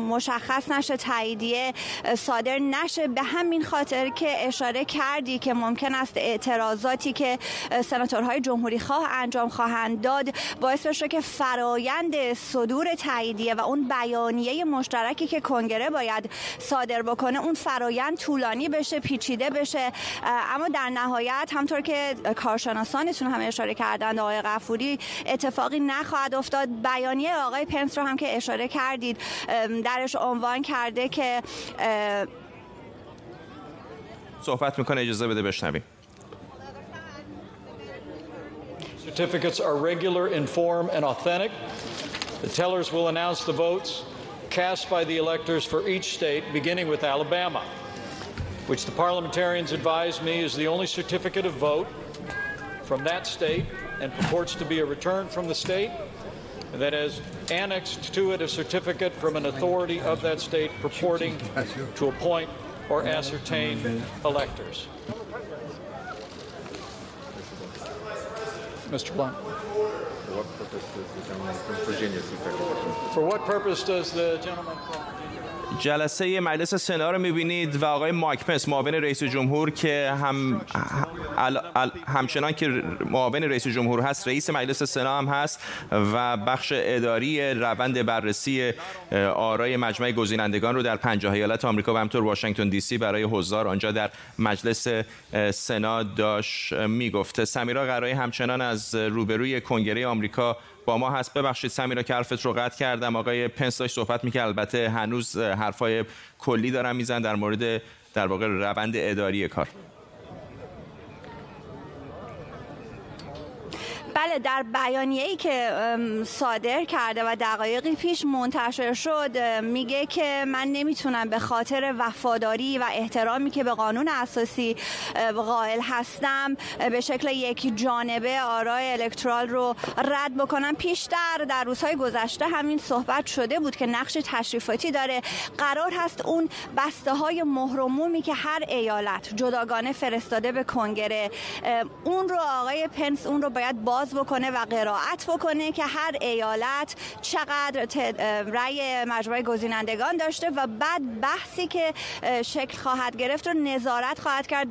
مشخص نشه تاییدیه صادر نشه. به همین خاطر که اشاره کردی که ممکن است اعتراضاتی که سناتورهای جمهوری خواه انجام خواهند داد باعث بشه که فرایند صدور تاییدیه و اون بیانیه مشترکی که کنگره باید صادر بکنه اون فرایند طولانی بشه پیچیده بشه اما در نهایت همطور که کارشناسانتون هم اشاره کردند آقای غفوری اتفاقی نخواهد افتاد بیانیه آقای پنس رو هم که اشاره کردید درش عنوان کرده که صحبت می‌کنه اجازه بده بشنویم Certificates are regular in form and authentic. The tellers will announce the votes cast by the electors for each state, beginning with Alabama. Which the parliamentarians advise me is the only certificate of vote from that state and purports to be a return from the state and that has annexed to it a certificate from an authority of that state purporting to appoint or ascertain electors. Mr. Blunt. For what purpose does the gentleman from جلسه مجلس سنا رو می‌بینید و آقای مایک پنس معاون رئیس جمهور که هم همچنان که معاون رئیس جمهور هست رئیس مجلس سنا هم هست و بخش اداری روند بررسی آرای مجمع گزینندگان رو در پنجاه ایالت آمریکا و همطور واشنگتن دی سی برای حضار آنجا در مجلس سنا داشت می‌گفته. سمیرا قرای همچنان از روبروی کنگره آمریکا ما هست. ببخشید سمیرا که حرفت رو قطع کردم. آقای پنس داشت صحبت می‌کرد. البته هنوز حرفای کلی دارم میزن در مورد در واقع روند اداری کار. بله در بیانیه ای که صادر کرده و دقایقی پیش منتشر شد میگه که من نمی‌تونم به خاطر وفاداری و احترامی که به قانون اساسی قائل هستم به شکل یک جانبه آرای الکترال رو رد بکنم. پیشتر در روزهای گذشته همین صحبت شده بود که نقش تشریفاتی داره. قرار هست اون بسته های مهرمومی که هر ایالت جداگانه فرستاده به کنگره اون رو آقای پنس اون رو باید باز بکنه و قرائت بکنه که هر ایالت چقدر رأی مجموعه گزینندگان داشته و بعد بحثی که شکل خواهد گرفت رو نظارت خواهد کرد.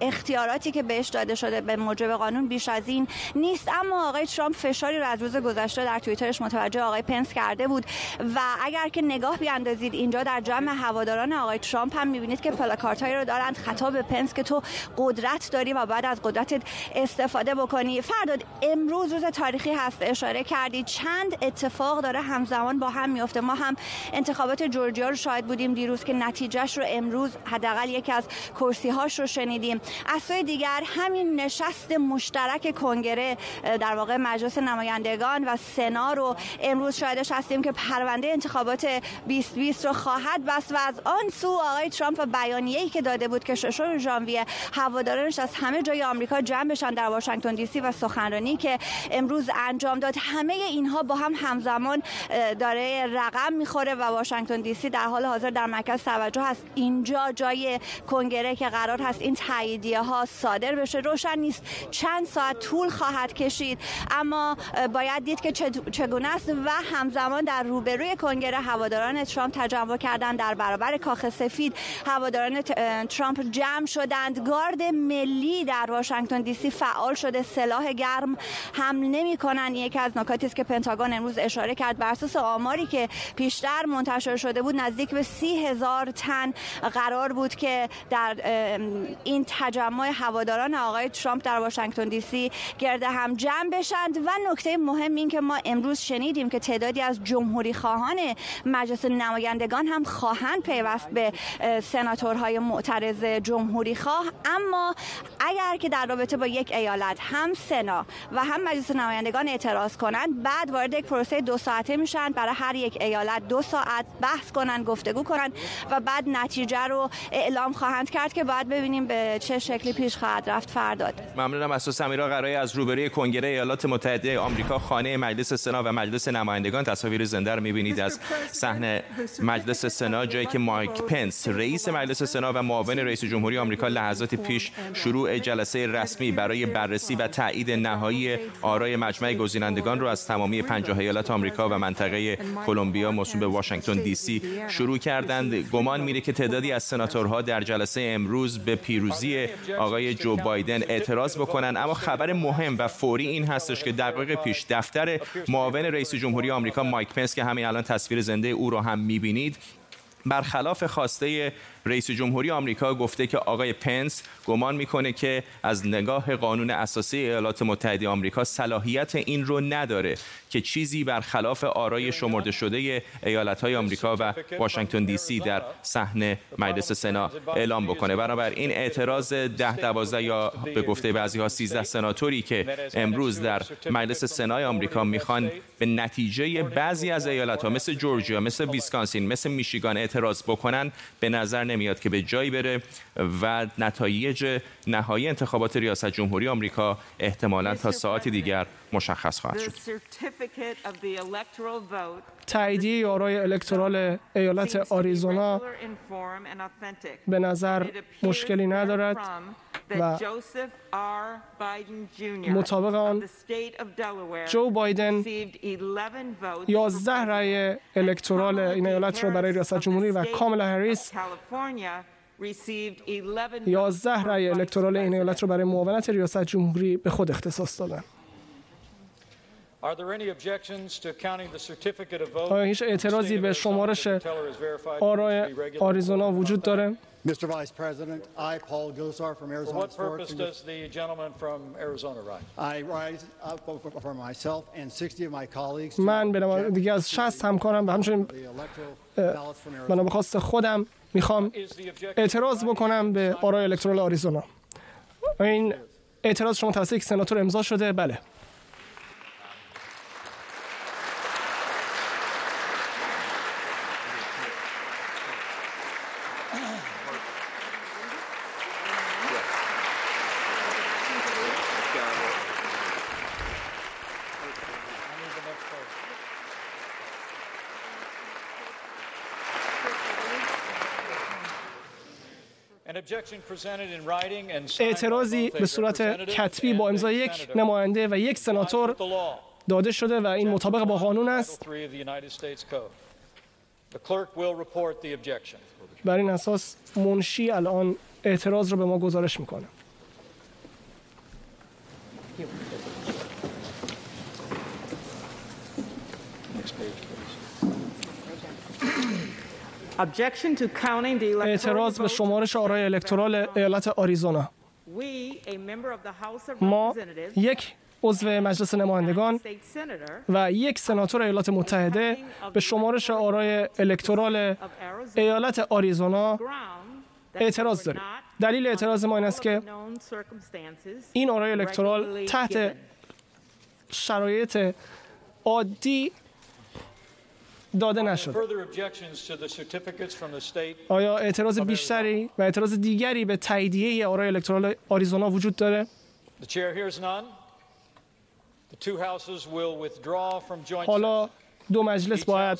اختیاراتی که بهش داده شده به موجب قانون بیش از این نیست. اما آقای ترامپ فشاری رو از روز گذشته در توییترش متوجه آقای پنس کرده بود و اگر که نگاه بیاندازید اینجا در جمع هواداران آقای ترامپ هم می‌بینید که پلاکارت رو دارند. خطاب پنس که تو قدرت داری و بعد از قدرتت استفاده بکنی. فرداد امروز روز تاریخی هست. اشاره کردید چند اتفاق داره همزمان با هم میفته. ما هم انتخابات جورجیا رو شاهد بودیم دیروز که نتیجهش رو امروز حداقل یکی از کرسی هاش رو شنیدیم. از سوی دیگر همین نشست مشترک کنگره در واقع مجلس نمایندگان و سنا رو امروز شاهدش هستیم که پرونده انتخابات 2020 رو خواهد بست و از آن سو آقای ترامپ بیانیه‌ای که داده بود که ششم ژانویه هوادارانش از همه جای آمریکا جمع بشن در واشنگتن دی سی و سخنرانی که امروز انجام داد. همه اینها با هم همزمان داره رقم می‌خوره و واشنگتن دی سی در حال حاضر در مرکز توجه هست. اینجا جای کنگره که قرار هست این تاییدیه ها صادر بشه. روشن نیست. چند ساعت طول خواهد کشید. اما باید دید که چگونه است و همزمان در روبروی کنگره هواداران ترامپ تجمع کردن در برابر کاخ سفید. هواداران ترامپ جمع شدند. گارد ملی در واشنگتن دی سی فعال شده. سلاح گرم حمل نمی کنند یکی از نکاتی است که پنتاگون امروز اشاره کرد بر اساس آماری که پیشتر منتشر شده بود نزدیک به سی هزار تن قرار بود که در این تجمع هواداران آقای ترامپ در واشنگتن دی سی گرده هم جمع بشند. و نکته مهم این که ما امروز شنیدیم که تعدادی از جمهوری خواهان مجلس نمایندگان هم خواهند پیوست به سناتورهای معترض جمهوری خواه. اما اگر که در رابطه با یک ایالت هم سنا و هم مجلس نمایندگان اعتراض کنند بعد وارد یک پروسه دو ساعته میشن. برای هر یک ایالت دو ساعت بحث کنند گفتگو کنند و بعد نتیجه رو اعلام خواهند کرد که باید ببینیم به چه شکلی پیش خواهد رفت فرداد ممنونم از سمیرا. قرای از روبروی کنگره ایالات متحده آمریکا خانه مجلس سنا و مجلس نمایندگان تصاویر زنده رو می‌بینید. از صحنه مجلس سنا جایی که مایک پنس رئیس مجلس سنا و معاون رئیس جمهوری آمریکا لحظات پیش شروع جلسه رسمی برای بررسی و تایید نهایی آرای مجمع گزینندگان رو از تمامی 50 ایالت آمریکا و منطقه کلمبیا موسوم به واشنگتن دی سی شروع کردند. گمان میره که تعدادی از سناتورها در جلسه امروز به پیروزی آقای جو بایدن اعتراض بکنن. اما خبر مهم و فوری این هستش که دقایق پیش دفتر معاون رئیس جمهوری آمریکا مایک پنس که همین الان تصویر زنده او رو هم می‌بینید برخلاف خواسته رئیس جمهوری آمریکا گفته که آقای پنس گمان می‌کنه که از نگاه قانون اساسی ایالات متحده آمریکا صلاحیت این رو نداره که چیزی برخلاف آرای شمرده شده ایالت های آمریکا و واشنگتن دی سی در صحنه مجلس سنا اعلام بکنه. بنابراین اعتراض ده دوازده یا به گفته بعضی ها 13 سناتوری که امروز در مجلس سنای آمریکا می‌خوان به نتیجه بعضی از ایالت ها مثل جورجیا مثل ویسکانسین مثل میشیگان اعتراض بکنن به نظر نمیاد که به جایی بره و نتایج نهایی انتخابات ریاست جمهوری آمریکا احتمالا تا ساعتی دیگر مشخص خواهد شد. تاییدیه آرای الکترال ایالت آریزونا به نظر مشکلی ندارد و مطابق آن جو بایدن 11 رأی الکترال این ایالت را برای ریاست جمهوری و کاملا هریس 11 رأی الکترال این ایالت را برای معاونت ریاست جمهوری به خود اختصاص دادند. آیا هیچ اعتراضی به شمارش آرای آریزونا وجود داره؟ Mr. Vice President, I, Paul Gosar from Arizona. For what purpose does the gentleman from Arizona rise? I rise up for myself and 60 of my colleagues. من به دیگه از 60 همکارم و همچنین من به خواست خودم می‌خوام اعتراض بکنم به آرای الکترال آریزونا. این اعتراض شما توسط یک سناتور امضا شده؟ بله. اعتراضی به صورت کتبی با امضای یک نماینده و یک سناتور داده شده و این مطابق با قانون است. بر این اساس منشی الان اعتراض رو به ما گزارش می‌کنه. اعتراض به شمارش آرای الکترال ایالت آریزونا. ما یک عضو مجلس نمایندگان و یک سناتور ایالات متحده به شمارش آرای الکترال ایالت آریزونا اعتراض داریم دلیل اعتراض ما این است که این آرای الکترال تحت شرایط عادی داده نشد. آیا اعتراض بیشتری و اعتراض دیگری به تاییدیه آرای الکترال آریزونا وجود داره؟ حالا دو مجلس باید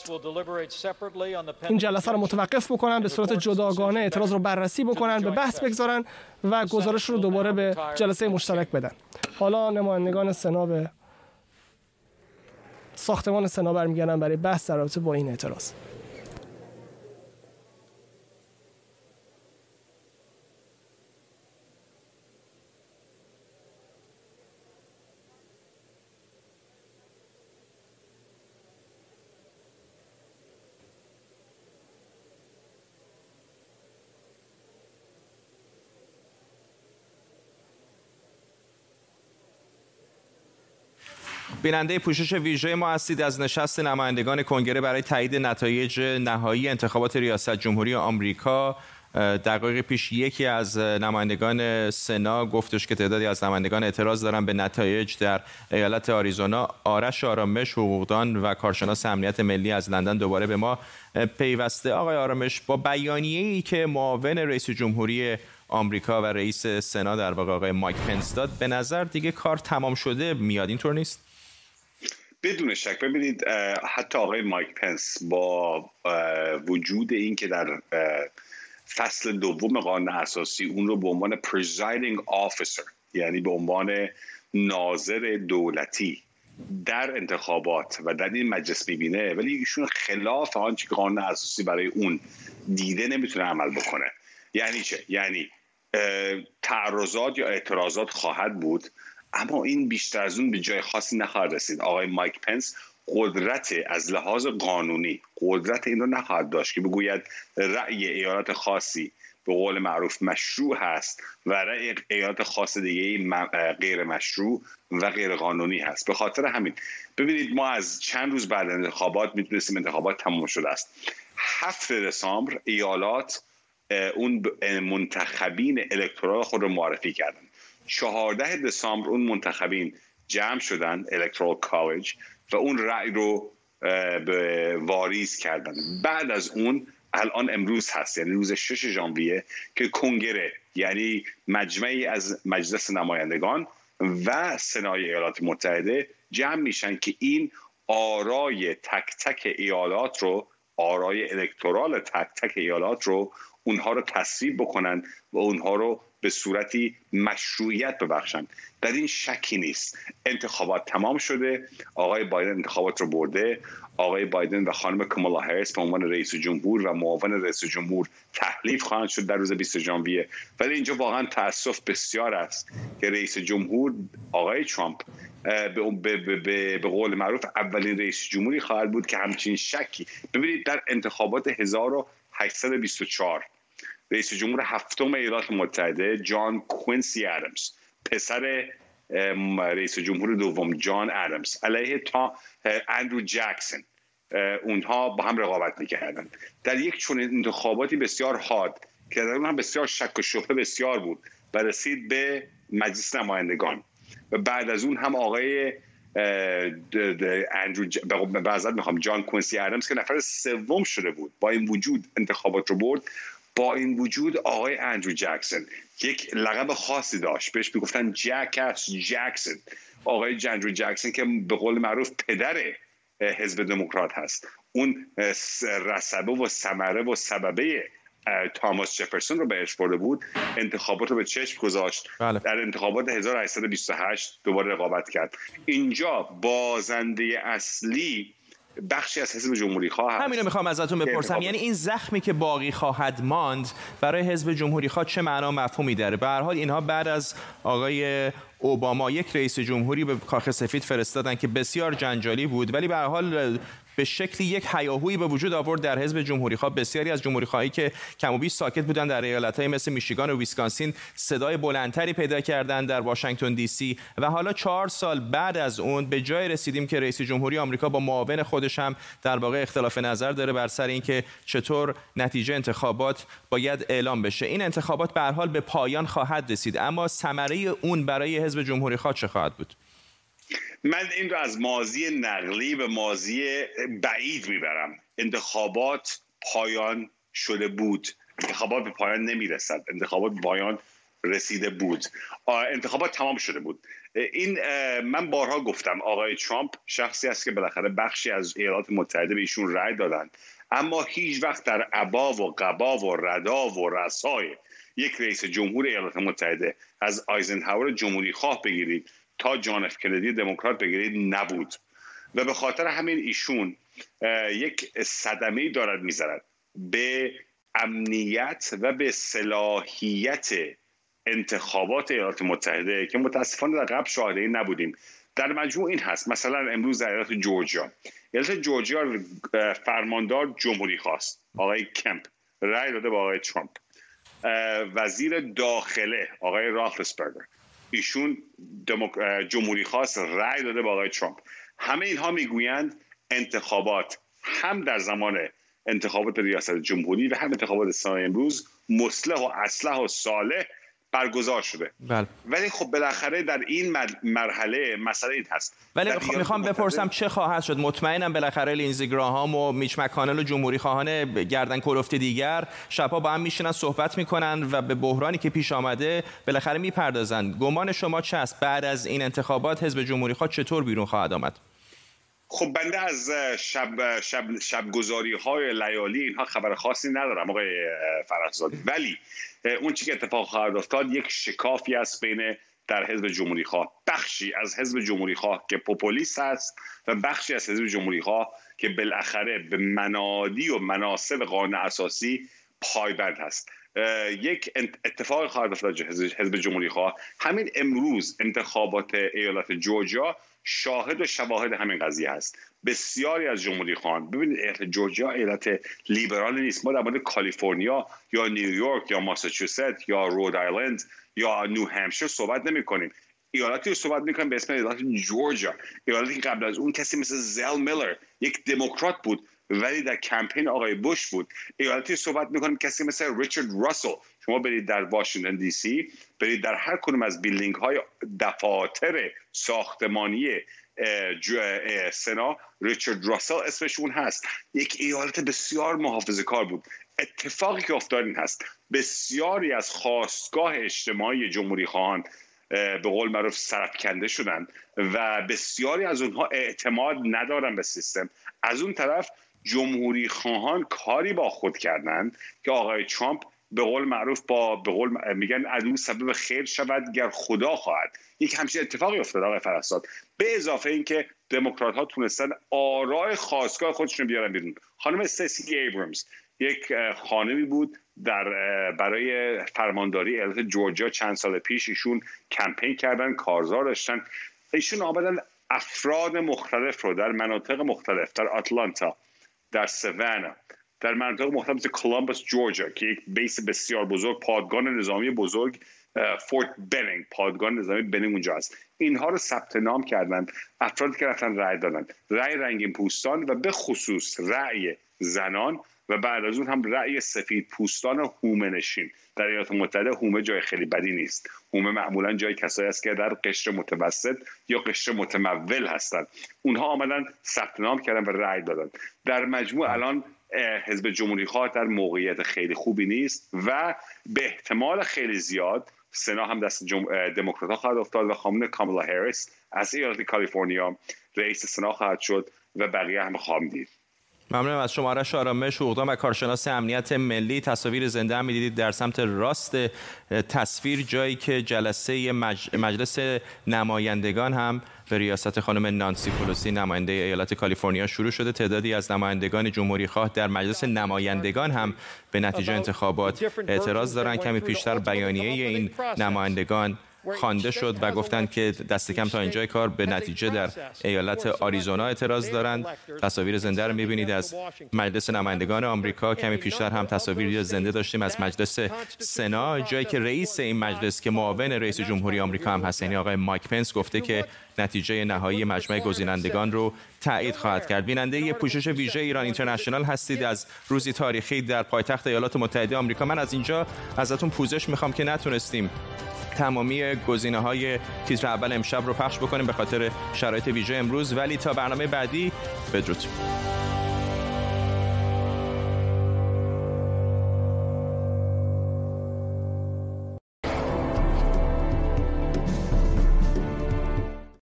این جلسه رو متوقف بکنن به صورت جداگانه اعتراض رو بررسی بکنن به بحث بگذارن و گزارش رو دوباره به جلسه مشترک بدن. حالا نمایندگان سنا به ساختمان سنا برمیگردن برای بحث در رابطه با این اعتراض. بیننده پوشش ویژه ما هستید از نشست نمایندگان کنگره برای تایید نتایج نهایی انتخابات ریاست جمهوری آمریکا. دقایق پیش یکی از نمایندگان سنا گفتش که تعدادی از نمایندگان اعتراض دارن به نتایج در ایالت آریزونا. آرش آرامش حقوقدان و کارشناس امنیت ملی از لندن دوباره به ما پیوسته. آقای آرامش با بیانیه ای که معاون رئیس جمهوری آمریکا و رئیس سنا در واقع آقای مایک پنس داد به نظر دیگه کار تمام شده میاد اینطور نیست؟ بدون شک. ببینید حتی آقای مایک پنس با وجود این که در فصل دوم قانون اساسی اون رو به عنوان presiding officer یعنی به عنوان ناظر دولتی در انتخابات و در این مجلس می‌بینه ولی ایشون خلاف آنچه که قانون اساسی برای اون دیده نمی‌تونه عمل بکنه. یعنی چه؟ یعنی تعرضات یا اعتراضات خواهد بود اما این بیشتر از اون به جای خاصی نخواهد رسید. آقای مایک پنس قدرت از لحاظ قانونی قدرت این رو نخواهد داشت که بگوید رأی ایالات خاصی به قول معروف مشروع هست و رأی ایالات خاص دیگه غیر مشروع و غیر قانونی هست. به خاطر همین ببینید ما از چند روز بعد انتخابات می‌تونستیم انتخابات تمام شده است. هفت دسامبر ایالات اون منتخبین الکترال خود رو معرفی کردن. 14 دسامبر اون منتخبین جمع شدن الکترال کالج و اون رأی رو به واریز کردن. بعد از اون الان امروز هست یعنی روز 6 ژانویه که کنگره یعنی مجمعی از مجلس نمایندگان و سنای ایالات متحده جمع میشن که این آرای تک تک ایالات رو آرای الکترال تک تک ایالات رو اونها رو تصویب بکنن و اونها رو به صورتی مشروعیت ببخشند. در این شکی نیست. انتخابات تمام شده. آقای بایدن انتخابات رو برده. آقای بایدن و خانم کمالا هریس به عنوان رئیس جمهور و معاون رئیس جمهور تحلیف خواهند شد در روز 20 ژانویه. ولی اینجا واقعا تاسف بسیار است که رئیس جمهور آقای ترامپ به, به, به, به قول معروف اولین رئیس جمهوری خواهد بود که همچین شکی. ببینید در انتخابات 1824 رئیس جمهور هفتم ایالات متحده جان کوینسی ادمز پسر رئیس جمهور دوم جان ادمز علیه تا اندرو جکسون اونها با هم رقابت می‌کردن. در یک چون انتخاباتی بسیار حاد که در اون هم بسیار شک و شبه بسیار بود و رسید به مجلس نمایندگان. و بعد از اون هم آقای اندرو ج... می‌خوام جان کوینسی ادمز که نفر سوم شده بود با این وجود انتخابات رو برد با این وجود آقای اندرو جکسون یک لقب خاصی داشت. بهش می‌گفتن جکس جکسون آقای اندرو جکسون که به قول معروف پدر حزب دموکرات هست. اون رسبه و ثمره و سببه تاماس جفرسون رو بهش برده بود. انتخابات رو به چشم گذاشت. بله. در انتخابات 1828 دوباره رقابت کرد. اینجا بازنده اصلی بخشی از حزب جمهوری خواه هست. همینو می‌خوام ازتون بپرسم. یعنی این زخمی که باقی خواهد ماند برای حزب جمهوری خواه چه معنا مفهومی داره؟ به هر حال اینها بعد از آقای اوباما یک رئیس جمهوری به کاخ سفید فرستادن که بسیار جنجالی بود ولی به هر حال به شکلی یک هیاهویی به وجود آورد در حزب جمهوری خواه. بسیاری از جمهوری خواهی که کم و بیش ساکت بودن در ایالت‌های مثل میشیگان و ویسکانسین صدای بلندتری پیدا کردند در واشنگتن دی سی و حالا چهار سال بعد از اون به جای رسیدیم که رئیس جمهوری آمریکا با معاون خودش هم در واقع اختلاف نظر داره بر سر اینکه چطور نتیجه انتخابات باید اعلام بشه. این انتخابات به حال به پایان خواهد رسید اما ثمره اون برای حزب جمهوری خواه چه خواهد بود؟ من این رو از ماضی نقلی به ماضی بعید می‌برم. انتخابات پایان شده بود. انتخابات به پایان نمی‌رسد. انتخابات پایان رسیده بود. انتخابات تمام شده بود. این من بارها گفتم آقای ترامپ شخصی است که بالاخره بخشی از ایالات متحده به ایشون رأی دادن. اما هیچ وقت در عبا و قبا و ردا و رسای یک رئیس جمهور ایالات متحده از آیزنهاور جمهوری خواه بگیرید. تا جان اف کندی دموکرات بگیرید نبود. و به خاطر همین ایشون یک صدمه دارد می‌زند. به امنیت و به صلاحیت انتخابات ایالات متحده که متاسفانه در قبل شاهده نبودیم. در مجموع این هست. مثلا امروز در ایالت جورجیا. ایالت جورجیا فرماندار جمهوری خواست. آقای کمپ. رای داده با آقای ترامپ. وزیر داخله آقای رافلسبرگر ایشون جمهوری خواست رای داده با آقای ترامپ. همه اینها می‌گویند انتخابات هم در زمان انتخابات ریاست جمهوری و هم انتخابات سال امروز مصلح و اصلح و صالح برگزار شده. بله. ولی خب بالاخره در این مرحله مسئله این هست. ولی خب می‌خوام بپرسم چه خواهد شد؟ مطمئنم بالاخره لینزی گراهام و میچ مکانل و جمهوری خواهان گردن کلفت دیگر شبها با هم میشینن صحبت می‌کنن و به بحرانی که پیش آمده بالاخره می‌پردازن. گمان شما چه است؟ بعد از این انتخابات حزب جمهوری خواه چطور بیرون خواهد آمد؟ خب بنده از شب شب شبگزاری های لیالی اینها خبر خاصی ندارم آقای فرحزادی ولی اون چی که اتفاق خواهد افتاد یک شکافی است بین در حزب جمهوری خواه. بخشی از حزب جمهوری خواه که پوپولیست است و بخشی از حزب جمهوری خواه که بالاخره به منادی و مناسب قانون اساسی پایبند هست یک اتفاق خواهد افتاد حزب جمهوری خواه. همین امروز انتخابات ایالت جورجیا شاهد و شواهد همین قضیه هست بسیاری از جمهوری خان ببینید ایالت جورجیا ایالت لیبرال نیست. ما در مورد کالیفرنیا یا نیویورک یا ماساچوست یا رود آیلند یا نیو همشیر صحبت نمی کنیم. ایالتی رو صحبت می‌کنیم به اسم ایالت جورجیا. ایالتی که قبل از اون کسی مثل زل میلر یک دموکرات بود ولی در کمپین آقای بوش بود. ایالتی صحبت می‌کنیم کسی مثل ریچارد راسل. شما برید در واشنگتن دی سی برید در هر کدوم از بیلدینگ های دفاتر ساختمانی سنا. ریچارد راسل اسمشون هست. یک ایالت بسیار محافظه کار بود. اتفاقی که افتاد این هست. بسیاری از خواستگاه اجتماعی جمهوری خواهان به قول معروف سرفکنده شدن و بسیاری از اونها اعتماد ندارن به سیستم. از اون طرف جمهوری خواهان کاری با خود کردند که آقای ترامپ به قول معروف با به قول میگن عدو سبب خیر شود گر خدا خواهد. یک همچین اتفاقی افتاد آقای فرستاد به اضافه اینکه دموکرات ها تونستن آرای خواستگاه خودشون بیارن بیرون. خانم استسی ایبرامز یک خانمی بود در برای فرمانداری ایالت جورجیا. چند سال پیش ایشون کمپین کردن کارزار داشتن. ایشون آمدن افراد مختلف رو در مناطق مختلف در آتلانتا در سوانا در منطقه مختلف مثل کلمبوس جورجیا که یک بیس بسیار بزرگ پادگان نظامی بزرگ فورت بنینگ پادگان نظامی بنینگ اونجا است اینها رو ثبت نام کردن افرادی که رفتن رأی دادن رأی رنگین پوستان و به خصوص رأی زنان و بعد از اون هم رأی سفید پوستان هومه نشین. در ایالات متحده هومه جای خیلی بدی نیست. هومه معمولا جای کسایی است که در قشر متوسط یا قشر متمول هستند. اونها آمدن ثبت نام کردن و رأی دادن. در مجموع الان حزب جمهوری خواه در موقعیت خیلی خوبی نیست و به احتمال خیلی زیاد سنا هم دست. دموکرات خواهد افتاد و خانم کاملا هریس از ایالت کالیفرنیا رئیس سنا خواهد شد و بقیه هم خواهم دید ممنونم از شمارش آرامش حقوقدان و کارشناس امنیت ملی تصاویر زنده هم می‌دیدید در سمت راست تصویر جایی که جلسه مجلس نمایندگان هم به ریاست خانم نانسی پولوسی نماینده ایالت کالیفرنیا شروع شده. تعدادی از نمایندگان جمهوری خواه در مجلس نمایندگان هم به نتیجه انتخابات اعتراض دارند کمی پیشتر بیانیه این نمایندگان خوانده شد و گفتند که دست کم تا اینجای کار به نتیجه در ایالت آریزونا اعتراض دارند. تصاویر زنده رو می‌بینید. از مجلس نمایندگان آمریکا کمی پیشتر هم تصاویر زنده داشتیم. از مجلس سنا جایی که رئیس این مجلس که معاون رئیس جمهوری آمریکا هم هست یعنی آقای مایک پنس گفته که نتیجه نهایی مجمع گزینندگان رو تایید خواهد کرد. بیننده پوشش ویژه ایران اینترنشنال هستید. از روزی تاریخی در پایتخت ایالات متحده آمریکا. من از اینجا ازتون پوزش می‌خوام که نتونستیم تمامی گزینه های تیتر اول امشب رو پخش بکنیم به خاطر شرایط ویژه امروز. ولی تا برنامه بعدی بدرود.